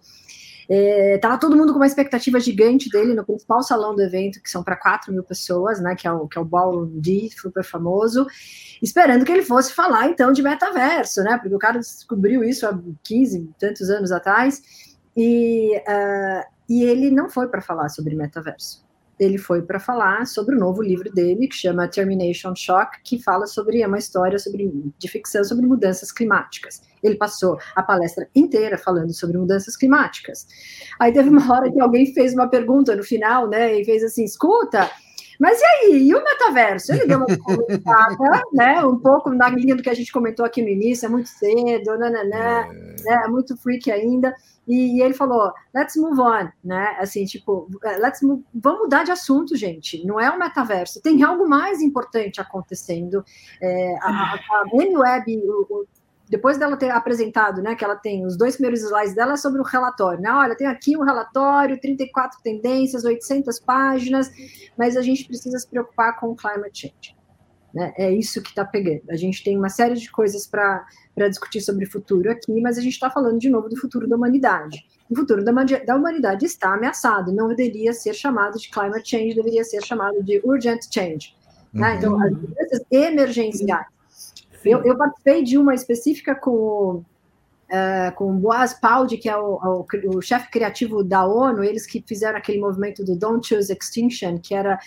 é, tava todo mundo com uma expectativa gigante dele no principal salão do evento, que são para 4 mil pessoas, né? Que é o, que é o Ballroom D, super famoso, esperando que ele fosse falar então de metaverso, né? Porque o cara descobriu isso há 15, tantos anos atrás, e, uh, e ele não foi para falar sobre metaverso ele foi para falar sobre o novo livro dele, que chama Termination Shock, que fala sobre é uma história sobre, de ficção sobre mudanças climáticas. Ele passou a palestra inteira falando sobre mudanças climáticas. Aí teve uma hora que alguém fez uma pergunta no final, né, e fez assim: escuta. Mas e aí, e o metaverso? Ele deu uma <laughs> comentada, né? Um pouco na linha do que a gente comentou aqui no início, é muito cedo, nananã, é. né, é muito freak ainda. E, e, ele falou, let's move on, né? Assim, tipo, é, let's move, vamos mudar de assunto, gente. Não é o metaverso, tem algo mais importante acontecendo. É, a, a, a Web, o, depois dela ter apresentado, né, que ela tem os dois primeiros slides dela é sobre o relatório, né? Olha, tem aqui um relatório, 34 tendências, 800 páginas, mas a gente precisa se preocupar com o climate change. Né? É isso que está pegando. A gente tem uma série de coisas para discutir sobre o futuro aqui, mas a gente está falando de novo do futuro da humanidade. O futuro da, da humanidade está ameaçado, não deveria ser chamado de climate change, deveria ser chamado de urgent change. Né? Então, uhum. Então, as mudanças emergenciais. Eu, eu, participei de uma específica com uh, com Boaz Paldi, que é o, o, o chefe criativo da ONU, eles que fizeram aquele movimento do Don't Choose Extinction, que era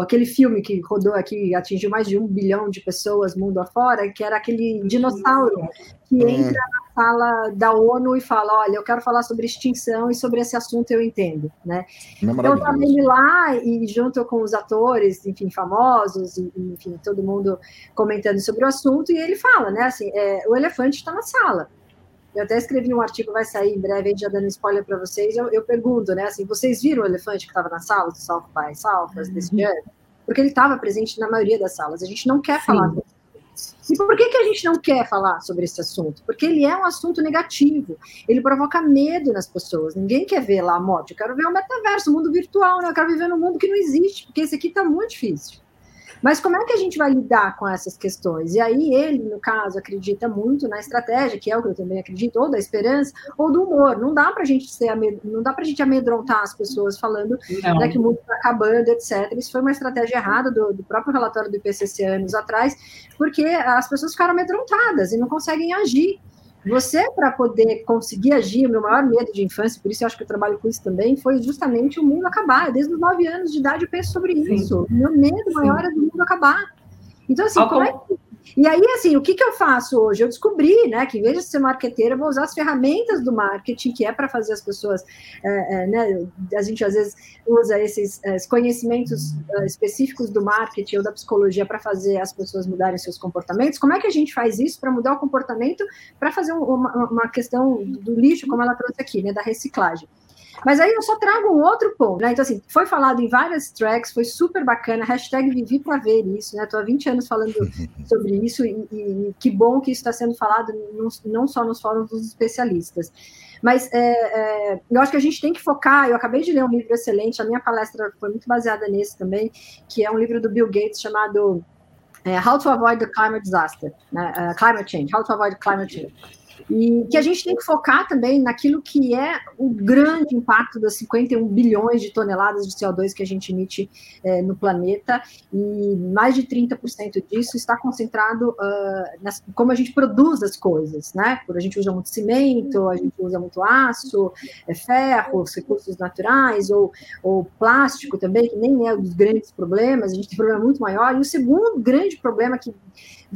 aquele filme que rodou aqui, atingiu mais de um bilhão de pessoas mundo afora, que era aquele dinossauro que é. entra na sala da ONU e fala, olha, eu quero falar sobre extinção e sobre esse assunto eu entendo, né? É então, eu estava ele lá e junto com os atores, enfim, famosos, enfim, todo mundo comentando sobre o assunto, e ele fala, né, assim, é, o elefante está na sala, eu até escrevi um artigo, vai sair em breve, já dando spoiler para vocês. Eu, eu, pergunto, né? Assim, vocês viram o elefante que estava na sala do South by Southwest desse uhum. ano? Porque ele estava presente na maioria das salas. A gente não quer Sim. falar e por que, que a gente não quer falar sobre esse assunto? Porque ele é um assunto negativo. Ele provoca medo nas pessoas. Ninguém quer ver lá a morte. Eu quero ver o metaverso, o mundo virtual, né? Eu quero viver num mundo que não existe, porque esse aqui está muito difícil. Mas como é que a gente vai lidar com essas questões? E aí ele, no caso, acredita muito na estratégia, que é o que eu também acredito, ou da esperança, ou do humor. Não dá para a gente ser não dá para a gente amedrontar as pessoas falando né, que o mundo está acabando, etc. Isso foi uma estratégia errada do, do próprio relatório do IPCC anos atrás, porque as pessoas ficaram amedrontadas e não conseguem agir. Você, para poder conseguir agir, o meu maior medo de infância, por isso eu acho que eu trabalho com isso também, foi justamente o mundo acabar. Desde os nove anos de idade eu penso sobre isso. O meu medo Sim. maior é do mundo acabar. Então, assim, como é que e aí, assim, o que, que eu faço hoje? Eu descobri, né, que em vez de ser marqueteira, eu vou usar as ferramentas do marketing, que é para fazer as pessoas, é, é, né, a gente às vezes usa esses é, conhecimentos é, específicos do marketing ou da psicologia para fazer as pessoas mudarem seus comportamentos. Como é que a gente faz isso para mudar o comportamento, para fazer uma, uma questão do lixo, como ela trouxe aqui, né, da reciclagem? Mas aí eu só trago um outro ponto, né? Então, assim, foi falado em várias tracks, foi super bacana, hashtag vivi para ver isso, né? Estou há 20 anos falando sobre isso e, e que bom que isso está sendo falado não, não só nos fóruns dos especialistas. Mas é, é, eu acho que a gente tem que focar. Eu acabei de ler um livro excelente, a minha palestra foi muito baseada nesse também, que é um livro do Bill Gates chamado é, How to Avoid the Climate Disaster, né? uh, Climate Change, How to Avoid Climate Change. E que a gente tem que focar também naquilo que é o grande impacto das 51 bilhões de toneladas de CO2 que a gente emite é, no planeta, e mais de 30% disso está concentrado uh, nas, como a gente produz as coisas, né? A gente usa muito cimento, a gente usa muito aço, é, ferro, os recursos naturais, ou, ou plástico também, que nem é um dos grandes problemas, a gente tem um problema muito maior. E o segundo grande problema que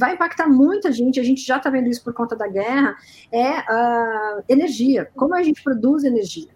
vai impactar muita gente, a gente já está vendo isso por conta da guerra, é a energia, como a gente produz energia.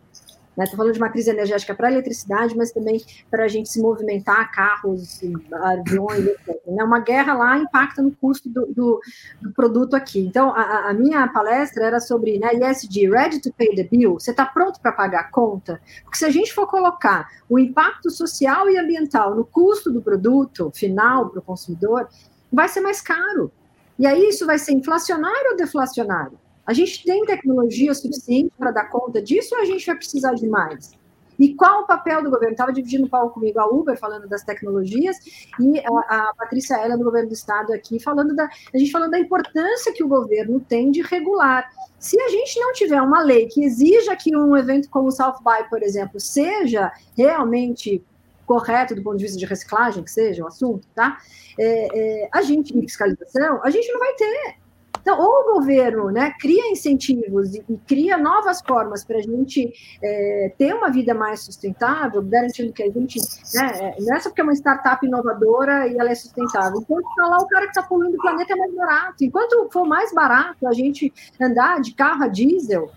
Estou né? falando de matriz energética para eletricidade, mas também para a gente se movimentar, carros, aviões, etc. Né? Uma guerra lá impacta no custo do, do, do produto aqui. Então, a, a, minha palestra era sobre né, ESG, Ready to Pay the Bill. Você está pronto para pagar a conta? Porque se a gente for colocar o impacto social e ambiental no custo do produto final para o consumidor, vai ser mais caro. E aí isso vai ser inflacionário ou deflacionário? A gente tem tecnologia suficiente para dar conta disso ou a gente vai precisar de mais? E qual o papel do governo? Estava dividindo o palco comigo a Uber, falando das tecnologias, e a, a Patrícia Ela, do governo do Estado, aqui, falando da, a gente falando da importância que o governo tem de regular. Se a gente não tiver uma lei que exija que um evento como o South by, por exemplo, seja realmente correto do ponto de vista de reciclagem, que seja o assunto, tá? É, é, a gente, em fiscalização, a gente não vai ter. Então, ou o governo né, cria incentivos e, e cria novas formas para a gente é, ter uma vida mais sustentável, garantindo que a gente. Né, é, não é só porque é uma startup inovadora e ela é sustentável. Enquanto está lá o cara que está poluindo o planeta é mais barato. Enquanto for mais barato a gente andar de carro a diesel,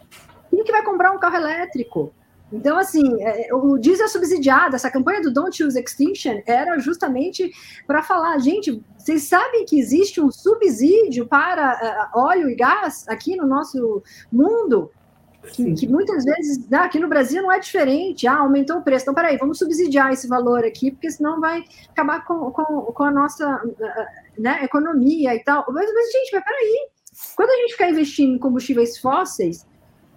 quem que vai comprar um carro elétrico? Então, assim, é, o diesel subsidiado, essa campanha do Don't Use Extinction era justamente para falar, gente, vocês sabem que existe um subsídio para uh, óleo e gás aqui no nosso mundo? Que, que, muitas vezes né, aqui no Brasil não é diferente. Ah, aumentou o preço. Então, peraí, vamos subsidiar esse valor aqui, porque senão vai acabar com, com, com a nossa né, economia e tal. Mas, mas, gente, mas peraí. Quando a gente ficar investindo em combustíveis fósseis,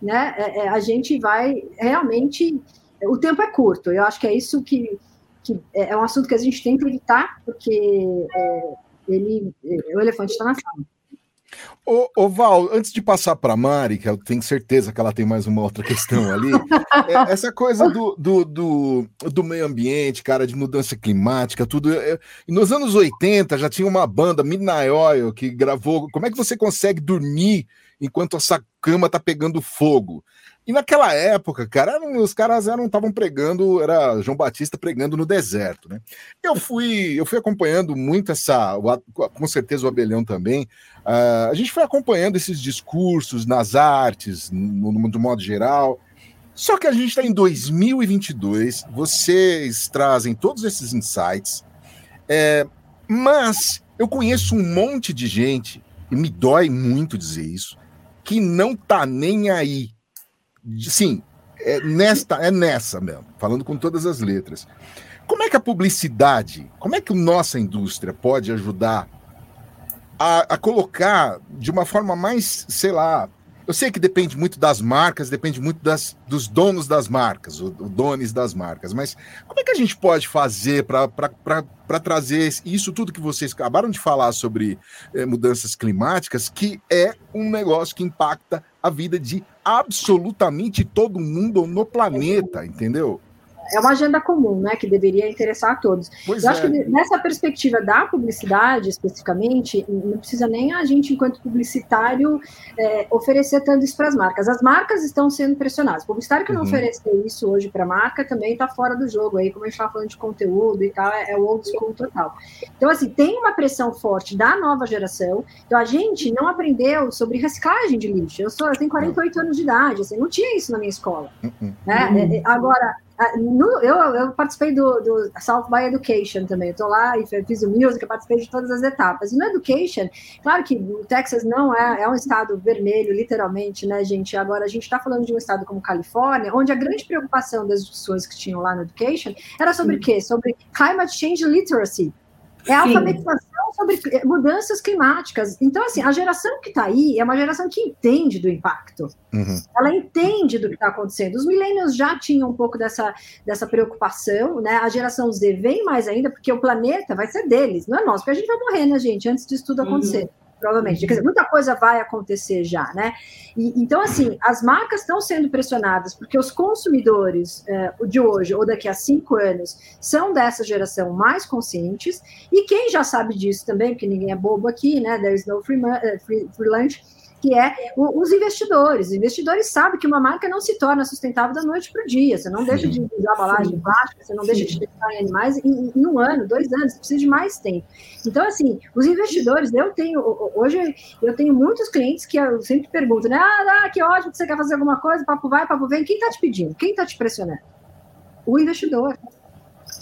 né, é, é, a gente vai realmente. O tempo é curto, eu acho que é isso que, que é, é um assunto que a gente tem que evitar, porque é, ele, é, o elefante está na sala. Ô, ô, Val, antes de passar para a Mari, que eu tenho certeza que ela tem mais uma outra questão ali, <laughs> é, essa coisa do, do, do, do, meio ambiente, cara, de mudança climática, tudo. É, nos anos 80 já tinha uma banda, Midnight Oil, que gravou. Como é que você consegue dormir enquanto essa cama tá pegando fogo. E naquela época, cara, os caras eram estavam pregando, era João Batista pregando no deserto, né? Eu fui, eu fui acompanhando muito essa, com certeza o Abelhão também. Uh, a gente foi acompanhando esses discursos nas artes, no, no, no modo geral. Só que a gente está em 2022, vocês trazem todos esses insights, é, mas eu conheço um monte de gente, e me dói muito dizer isso, que não tá nem aí. Sim, é nesta, é nessa mesmo, falando com todas as letras. Como é que a publicidade, como é que a nossa indústria pode ajudar a, a colocar de uma forma mais, sei lá, Eu sei que depende muito das marcas, depende muito das, dos donos das marcas, o, o donos das marcas, mas como é que a gente pode fazer para trazer isso tudo que vocês acabaram de falar sobre eh, mudanças climáticas, que é um negócio que impacta a vida de absolutamente todo mundo no planeta, entendeu? É uma agenda comum, né, que deveria interessar a todos. Pois Eu é. acho que nessa perspectiva da publicidade, especificamente, não precisa nem a gente, enquanto publicitário, é, oferecer tanto isso para as marcas. As marcas estão sendo pressionadas. O publicitário que não uhum. oferecer isso hoje para a marca também está fora do jogo. Aí, como a gente estava falando de conteúdo e tal, é, é o old school total. Então, assim, tem uma pressão forte da nova geração. Então, a gente não aprendeu sobre reciclagem de lixo. Eu, sou, eu tenho 48 anos de idade, assim, não tinha isso na minha escola. Uhum. Né? Uhum. Agora, no, eu, eu, participei do, do, South by Education também. Estou lá e fiz o music, participei de todas as etapas. E no Education, claro que o Texas não é, é um estado vermelho, literalmente, né, gente? Agora, a gente está falando de um estado como Califórnia, onde a grande preocupação das pessoas que tinham lá no Education era sobre o quê? Sobre climate change literacy. É alfabetização sobre mudanças climáticas. Então, assim, a geração que está aí é uma geração que entende do impacto. Uhum. Ela entende do que está acontecendo. Os millennials já tinham um pouco dessa, dessa preocupação, né? A geração Z vem mais ainda, porque o planeta vai ser deles, não é nosso, porque a gente vai morrer, né, gente, antes disso tudo acontecer. Uhum provavelmente. Quer dizer, muita coisa vai acontecer já, né? E, então, assim, as marcas estão sendo pressionadas porque os consumidores é, de hoje ou daqui a cinco anos são dessa geração mais conscientes, e quem já sabe disso também, porque ninguém é bobo aqui, né? There's no free, uh, free, free lunch que é o, os investidores. Os investidores sabem que uma marca não se torna sustentável da noite para o dia. Você não Sim. deixa de usar embalagem plástica, você não Sim. deixa de testar em animais em, em, um ano, dois anos, você precisa de mais tempo. Então, assim, os investidores, eu tenho, hoje eu tenho muitos clientes que eu sempre pergunto, né? Ah, ah que ótimo que você quer fazer alguma coisa, papo vai, papo vem. Quem está te pedindo? Quem está te pressionando? O investidor.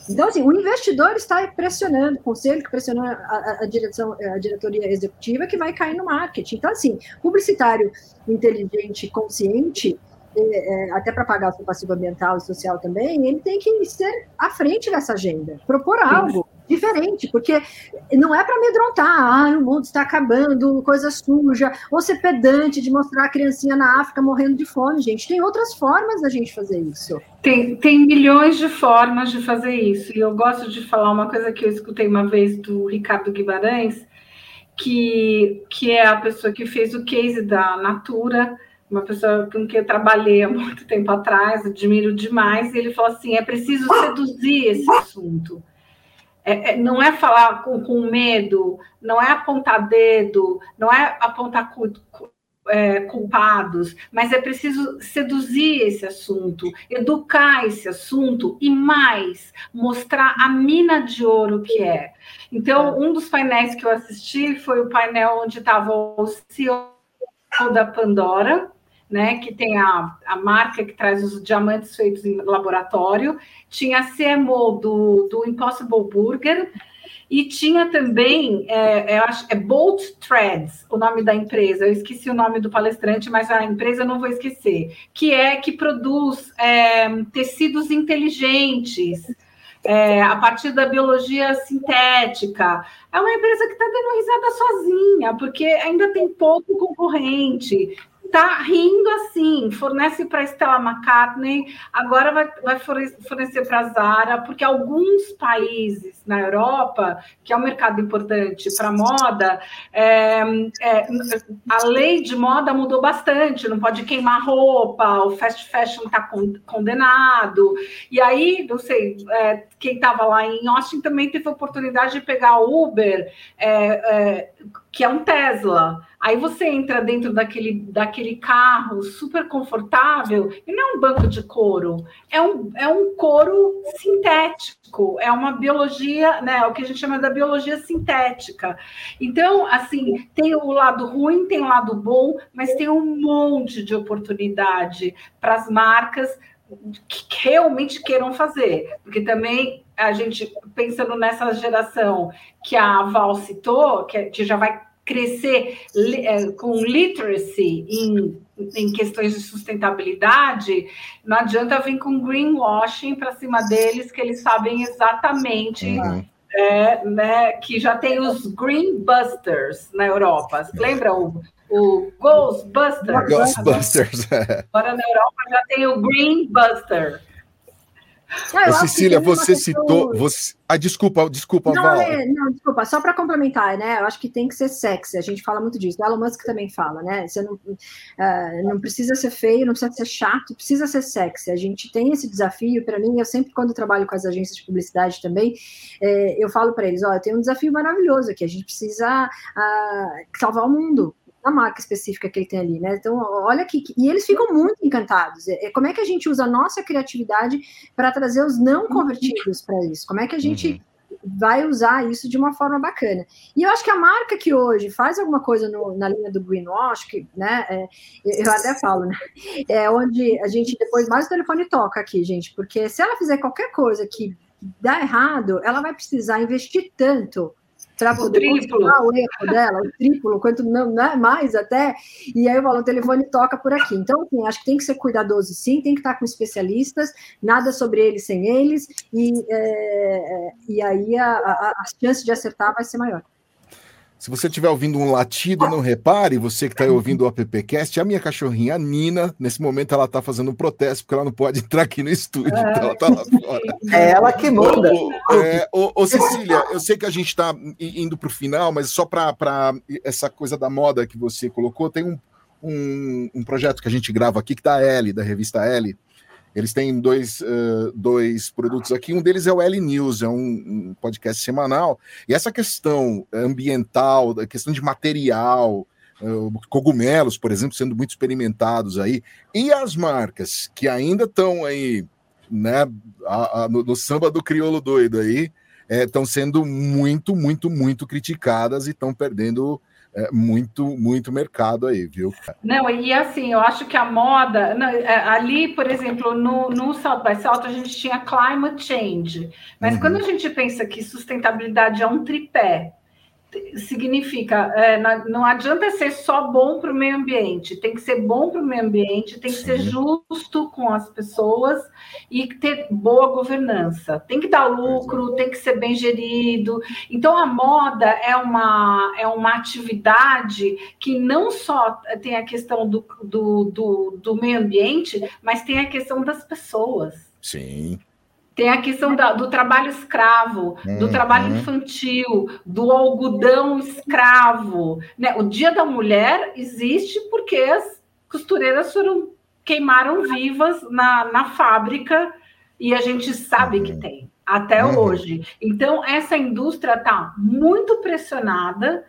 Então, assim, o investidor está pressionando, o conselho que pressionou a, a, direção, a diretoria executiva, que vai cair no marketing. Então, assim, publicitário inteligente, consciente, é, é, até para pagar o seu passivo ambiental e social também, ele tem que ser à frente dessa agenda, propor algo diferente, porque não é para amedrontar, ah, o mundo está acabando, coisa suja, ou ser pedante de mostrar a criancinha na África morrendo de fome, gente. Tem outras formas da gente fazer isso. Tem, tem milhões de formas de fazer isso. E eu gosto de falar uma coisa que eu escutei uma vez do Ricardo Guimarães, que, que é a pessoa que fez o case da Natura, uma pessoa com quem eu trabalhei há muito tempo atrás, admiro demais, e ele falou assim: é preciso seduzir esse assunto. É, é, não é falar com, com, medo, não é apontar dedo, não é apontar cu, é, culpados, mas é preciso seduzir esse assunto, educar esse assunto e mais mostrar a mina de ouro que é. Então, um dos painéis que eu assisti foi o painel onde estava o CEO da Pandora, né, que tem a, a marca que traz os diamantes feitos em laboratório, tinha a CMO do, do Impossible Burger, e tinha também, é, é, é Bolt Threads, o nome da empresa. Eu esqueci o nome do palestrante, mas a empresa eu não vou esquecer. Que é que produz é, tecidos inteligentes é, a partir da biologia sintética. É uma empresa que está dando risada sozinha, porque ainda tem pouco concorrente tá rindo assim, fornece para Stella McCartney, agora vai, vai fornecer para Zara, porque alguns países na Europa, que é um mercado importante para moda, é, é, a lei de moda mudou bastante, não pode queimar roupa, o fast fashion está condenado, e aí, não sei, é, quem estava lá em Austin também teve a oportunidade de pegar Uber, é, é, que é um Tesla. Aí você entra dentro daquele, daquele carro super confortável e não é um banco de couro, é um, é um couro sintético, é uma biologia, né? O que a gente chama da biologia sintética. Então, assim, tem o lado ruim, tem o lado bom, mas tem um monte de oportunidade para as marcas que realmente queiram fazer, porque também a gente pensando nessa geração que a Val citou, que, que já vai crescer é, com literacy em, em questões de sustentabilidade, não adianta vir com greenwashing para cima deles, que eles sabem exatamente. Uhum. É, né, que já tem os Green Busters na Europa. Lembra, Hugo? o Ghostbusters. Ghostbusters. Agora na Europa já tem o Green Buster. Ah, Ô, Cecília, você questão- citou. Você... Ah, desculpa, desculpa, Não, Val. é, não, desculpa, só para complementar, né? Eu acho que tem que ser sexy, a gente fala muito disso. O Elon Musk também fala, né? Você não, ah, não precisa ser feio, não precisa ser chato, precisa ser sexy. A gente tem esse desafio, para mim, eu sempre, quando trabalho com as agências de publicidade também, é, eu falo para eles: ó, eu tenho um desafio maravilhoso aqui, a gente precisa ah, salvar o mundo. A marca específica que ele tem ali, né? Então, olha aqui, e eles ficam muito encantados. É, é, como é que a gente usa a nossa criatividade para trazer os não convertidos para isso? Como é que a gente vai usar isso de uma forma bacana. E eu acho que a marca que hoje faz alguma coisa no- na linha do greenwash, que, né, é, eu até falo, né, é onde a gente depois mais o telefone toca aqui, gente, porque se ela fizer qualquer coisa que dá errado, ela vai precisar investir tanto para poder consertar o erro dela, o triplo, quanto não, né, mais até, e aí eu falo, o telefone toca por aqui. Então, assim, acho que tem que ser cuidadoso sim, tem que estar com especialistas, nada sobre eles sem eles, e, é, e aí a, a, a chance de acertar vai ser maior. Se você estiver ouvindo um latido, não repare, você que está ouvindo o AppCast, a minha cachorrinha, a Nina, nesse momento ela está fazendo um protesto, porque ela não pode entrar aqui no estúdio, então ela está lá fora. É ela que manda. Ô, ô, é, ô, ô, Cecília, eu sei que a gente está indo para o final, mas só para essa coisa da moda que você colocou, tem um, um, um projeto que a gente grava aqui, que da L, da revista L. Eles têm dois, uh, dois produtos aqui. Um deles é o L News, é um, um, podcast semanal. E essa questão ambiental, a questão de material, uh, cogumelos, por exemplo, sendo muito experimentados aí, e as marcas que ainda estão aí, né, a, a, no, no, samba do crioulo doido aí, estão é, sendo muito, muito, muito criticadas e estão perdendo é, muito, muito mercado aí, viu? Não, e assim, eu acho que a moda, não, ali, por exemplo, no, no South by South, a gente tinha climate change, mas uhum. quando a gente pensa que sustentabilidade é um tripé, significa, é, não adianta ser só bom para o meio ambiente, tem que ser bom para o meio ambiente, tem que Sim. ser justo com as pessoas e ter boa governança. Tem que dar lucro, tem que ser bem gerido. Então, a moda é uma, é uma atividade que não só tem a questão do, do, do, do meio ambiente, mas tem a questão das pessoas. Sim. Tem a questão da, do trabalho escravo, do Uhum. trabalho infantil, do algodão escravo. Né? O Dia da Mulher existe porque as costureiras foram queimaram vivas na, na fábrica e a gente sabe que tem até Uhum. hoje. Então essa indústria está muito pressionada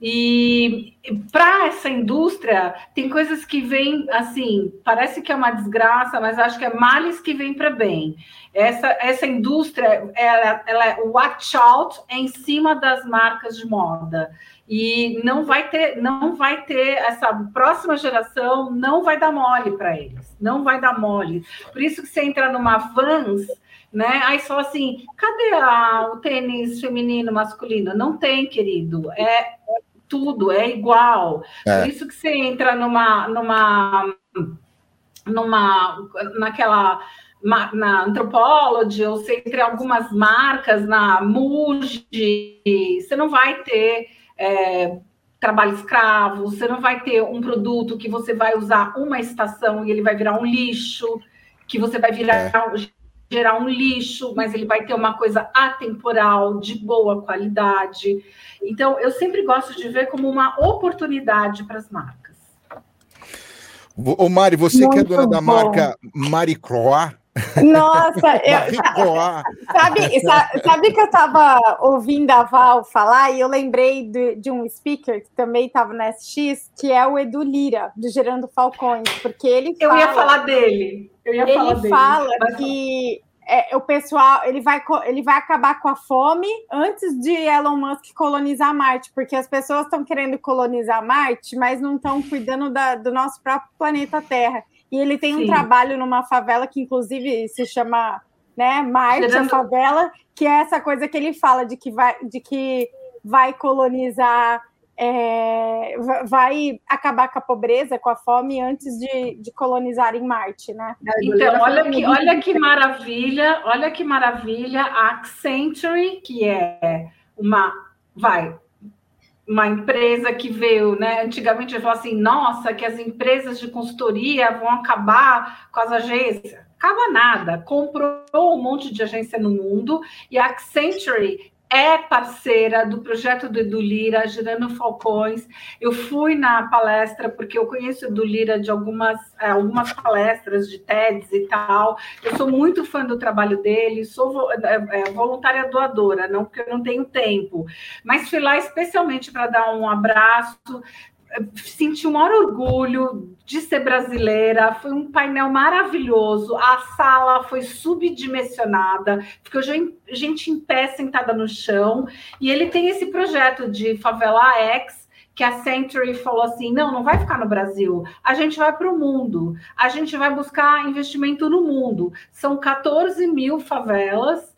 e para essa indústria tem coisas que vêm assim, parece que é uma desgraça, mas acho que é males que vêm para bem. Essa, essa indústria ela, ela é watch out em cima das marcas de moda e não vai ter, não vai ter essa próxima geração não vai dar mole para eles, não vai dar mole. Por isso que você entra numa Vans né? Aí só assim, cadê a, o tênis feminino, masculino? Não tem, querido. É, tudo, é igual. É. Por isso que você entra numa, numa, numa, naquela na Anthropology, ou você entra em algumas marcas, na Muji, você não vai ter é, trabalho escravo, você não vai ter um produto que você vai usar uma estação e ele vai virar um lixo, que você vai virar É gerar um lixo, mas ele vai ter uma coisa atemporal, de boa qualidade. Então, eu sempre gosto de ver como uma oportunidade para as marcas. Ô, Mari, você Muito que é dona da bom. marca Maricroa. Nossa, <laughs> eu, sabe, sabe, que eu estava ouvindo a Val falar e eu lembrei de, de um speaker que também estava na SX, que é o Edu Lira, do Gerando Falcões, porque ele Eu fala, ia falar dele. Eu ia ele falar dele, fala mas- que é, o pessoal ele vai, ele vai acabar com a fome antes de Elon Musk colonizar Marte, porque as pessoas estão querendo colonizar Marte, mas não estão cuidando da- do nosso próprio planeta Terra. E ele tem um Sim. trabalho numa favela que, inclusive, se chama né, Marte, Gerando- a favela, que é essa coisa que ele fala de que vai, de que vai colonizar, é, va- vai acabar com a pobreza, com a fome, antes de, de colonizar em Marte, né? Então, olha que, olha que maravilha, olha que maravilha a Accenture, que é uma, vai, uma empresa que veio, né? Antigamente eu falava assim, nossa, que as empresas de consultoria vão acabar com as agências. Acaba nada. Comprou um monte de agência no mundo e a Accenture é parceira do projeto do Edu Lira, Girando Falcões. Eu fui na palestra, porque eu conheço o Edu Lira de algumas, é, algumas palestras de TEDs e tal. Eu sou muito fã do trabalho dele, sou é, é, voluntária doadora, não porque eu não tenho tempo, mas fui lá especialmente para dar um abraço, senti o maior orgulho de ser brasileira. Foi um painel maravilhoso. A sala foi subdimensionada, ficou gente em pé sentada no chão. E ele tem esse projeto de Favela X, que a Century falou assim: não, não vai ficar no Brasil, a gente vai para o mundo, a gente vai buscar investimento no mundo. São 14 mil favelas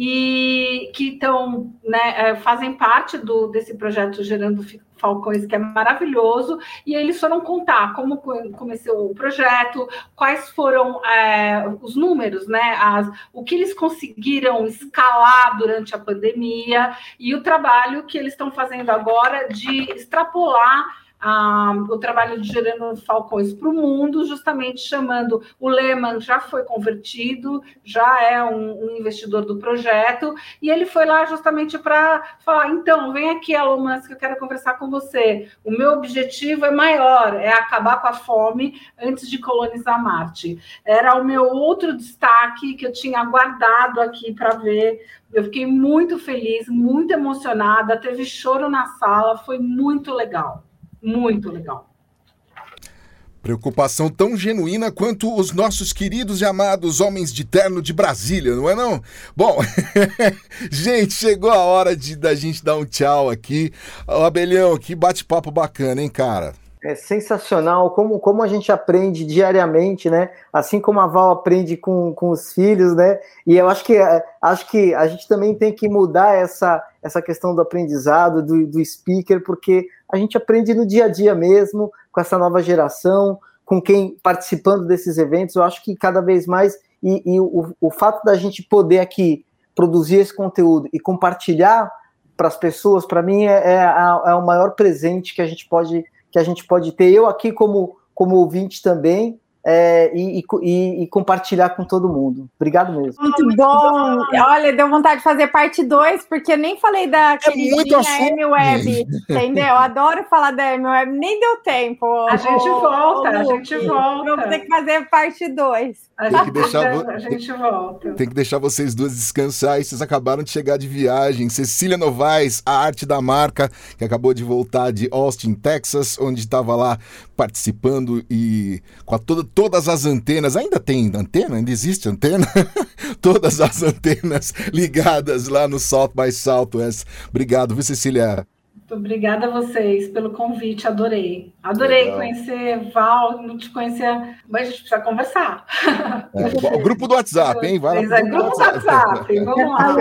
e que estão, né, é, fazem parte do, desse projeto Gerando Falcões, que é maravilhoso, e eles foram contar como começou o projeto, quais foram é, os números, né? As, o que eles conseguiram escalar durante a pandemia e o trabalho que eles estão fazendo agora de extrapolar ah, o trabalho de Gerando Falcões para o mundo, justamente chamando o Lehman já foi convertido, já é um, um investidor do projeto, e ele foi lá justamente para falar: então, vem aqui, Elon Musk, eu quero conversar com você. O meu objetivo é maior, é acabar com a fome antes de colonizar Marte. Era o meu outro destaque que eu tinha guardado aqui para ver. Eu fiquei muito feliz, muito emocionada, teve choro na sala, foi muito legal. Muito legal. Preocupação tão genuína quanto os nossos queridos e amados homens de terno de Brasília, não é não? Bom, <laughs> gente, chegou a hora de da gente dar um tchau aqui. Ô, Abelhão, que bate-papo bacana, hein, cara? É sensacional como, como a gente aprende diariamente, né? Assim como a Val aprende com, com os filhos, né? E eu acho que, é, acho que a gente também tem que mudar essa, essa questão do aprendizado, do, do speaker, porque a gente aprende no dia a dia mesmo, com essa nova geração, com quem participando desses eventos. Eu acho que cada vez mais, e, e o, o fato da gente poder aqui produzir esse conteúdo e compartilhar para as pessoas, para mim, é, é, é, o maior presente que a gente pode, que a gente pode ter. Eu aqui, como, como ouvinte também, é, e, e, e, compartilhar com todo mundo. Obrigado mesmo. Muito bom. Olha, deu vontade de fazer parte 2, porque nem falei da é queridinha M Web, entendeu? Adoro falar da M Web, nem deu tempo. A gente volta, a gente volta. Vamos ter que fazer parte 2. Tem que deixar, a gente volta. Tem que deixar vocês duas descansar. E vocês acabaram de chegar de viagem. Cecília Novaes, a arte da marca, que acabou de voltar de Austin, Texas, onde estava lá participando e com a toda, todas as antenas. Ainda tem antena? Ainda existe antena? <laughs> todas as antenas ligadas lá no South by Southwest. Obrigado, viu, Cecília? Muito obrigada a vocês pelo convite, adorei. Adorei Legal. conhecer Val, não te conhecia, mas a gente precisa conversar. É, o grupo do WhatsApp, hein? Vai lá. Grupo, grupo do WhatsApp, vamos lá.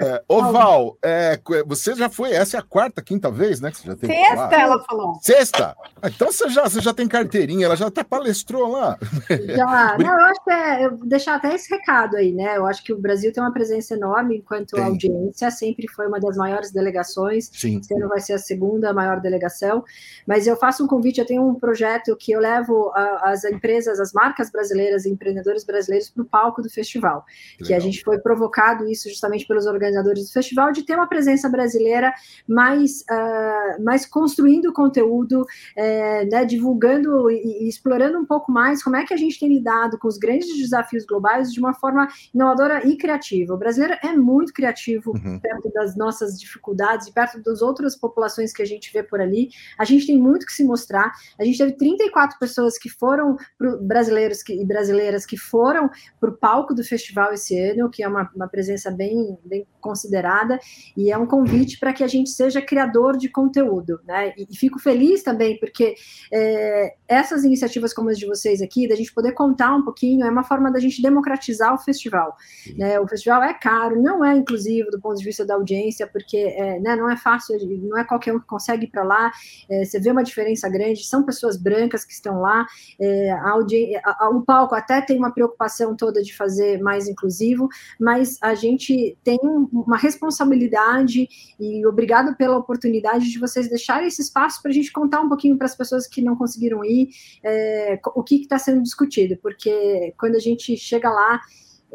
É, ô, Val, é, você já foi, essa é a quarta, quinta vez, né? Que você já tem Sexta, ela falou. Sexta? Ah, então você já, você já tem carteirinha, ela já até palestrou lá. Já, <laughs> não, eu acho que é, eu deixar até esse recado aí, né? Eu acho que o Brasil tem uma presença enorme enquanto tem. audiência, sempre foi uma das maiores delegações. Sim. Esse ano vai ser a segunda maior delegação. Mas eu faço um convite, eu tenho um projeto que eu levo a, as empresas, as marcas brasileiras, empreendedores brasileiros para o palco do festival. Que, que a gente foi provocado isso justamente pelos organizadores organizadores do festival de ter uma presença brasileira mais, uh, mais construindo conteúdo, é, né, divulgando e, e, explorando um pouco mais como é que a gente tem lidado com os grandes desafios globais de uma forma inovadora e criativa. O brasileiro é muito criativo uhum. perto das nossas dificuldades e perto das outras populações que a gente vê por ali. A gente tem muito que se mostrar. A gente teve 34 pessoas que foram pro, brasileiros que, e brasileiras que foram para o palco do festival esse ano, que é uma, uma presença bem, bem considerada, e é um convite para que a gente seja criador de conteúdo, né? E, e fico feliz também, porque é, essas iniciativas como as de vocês aqui, da gente poder contar um pouquinho, é uma forma da gente democratizar o festival. Né? O festival é caro, não é inclusivo do ponto de vista da audiência, porque é, né, não é fácil, não é qualquer um que consegue ir para lá, é, você vê uma diferença grande, são pessoas brancas que estão lá, é, a a, a, o palco até tem uma preocupação toda de fazer mais inclusivo, mas a gente tem uma responsabilidade e obrigado pela oportunidade de vocês deixarem esse espaço para a gente contar um pouquinho para as pessoas que não conseguiram ir é, o que está sendo discutido, porque quando a gente chega lá,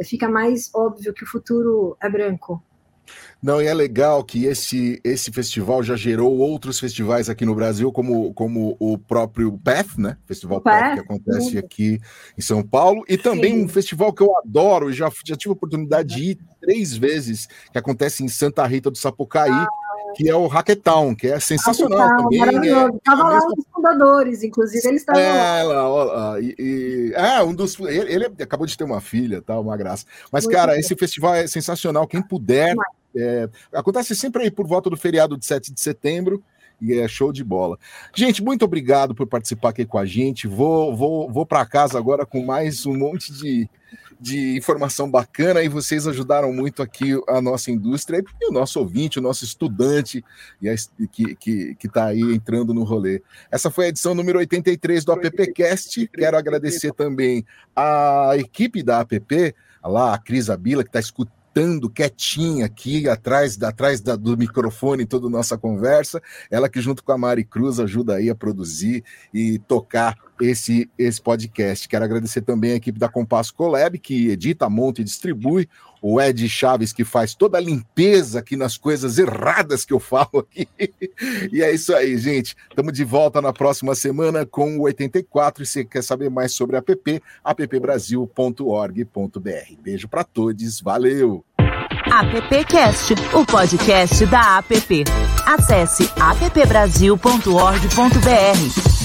fica mais óbvio que o futuro é branco. Não, e é legal que esse, esse festival já gerou outros festivais aqui no Brasil, como, como o próprio PEF, né? Festival PEF, que acontece aqui em São Paulo, e também Sim. um festival que eu adoro, já, já tive a oportunidade de ir três vezes, que acontece em Santa Rita do Sapucaí, ah, que é o Hackathon, que é sensacional Hackathon, também. Maravilhoso. Estava é, lá mesma... um dos fundadores, inclusive, ele estava é, lá. lá e, e, é, um dos. Ele, ele, acabou de ter uma filha, tá? Uma graça. Mas, Muito cara, esse festival é sensacional. Quem puder. É, acontece sempre aí por volta do feriado de 7 de setembro e é show de bola. Gente, muito obrigado por participar aqui com a gente. Vou, vou, vou para casa agora com mais um monte de, de informação bacana e vocês ajudaram muito aqui a nossa indústria e o nosso ouvinte, o nosso estudante e a, que, que, que tá aí entrando no rolê. Essa foi a edição número 83 do AppCast. Quero agradecer também a equipe da App, lá, a Cris Abila, que está escutando sentando quietinha aqui atrás, atrás da, do microfone toda a nossa conversa. Ela que junto com a Mari Cruz ajuda aí a produzir e tocar esse, esse podcast. Quero agradecer também a equipe da Compasso Collab, que edita, monta e distribui, o Ed Chaves, que faz toda a limpeza aqui nas coisas erradas que eu falo aqui. E é isso aí, gente. Estamos de volta na próxima semana com o 84. E se quer saber mais sobre a app, appbrasil.org.br. Beijo para todos, valeu! AppCast, o podcast da app. Acesse appbrasil.org.br.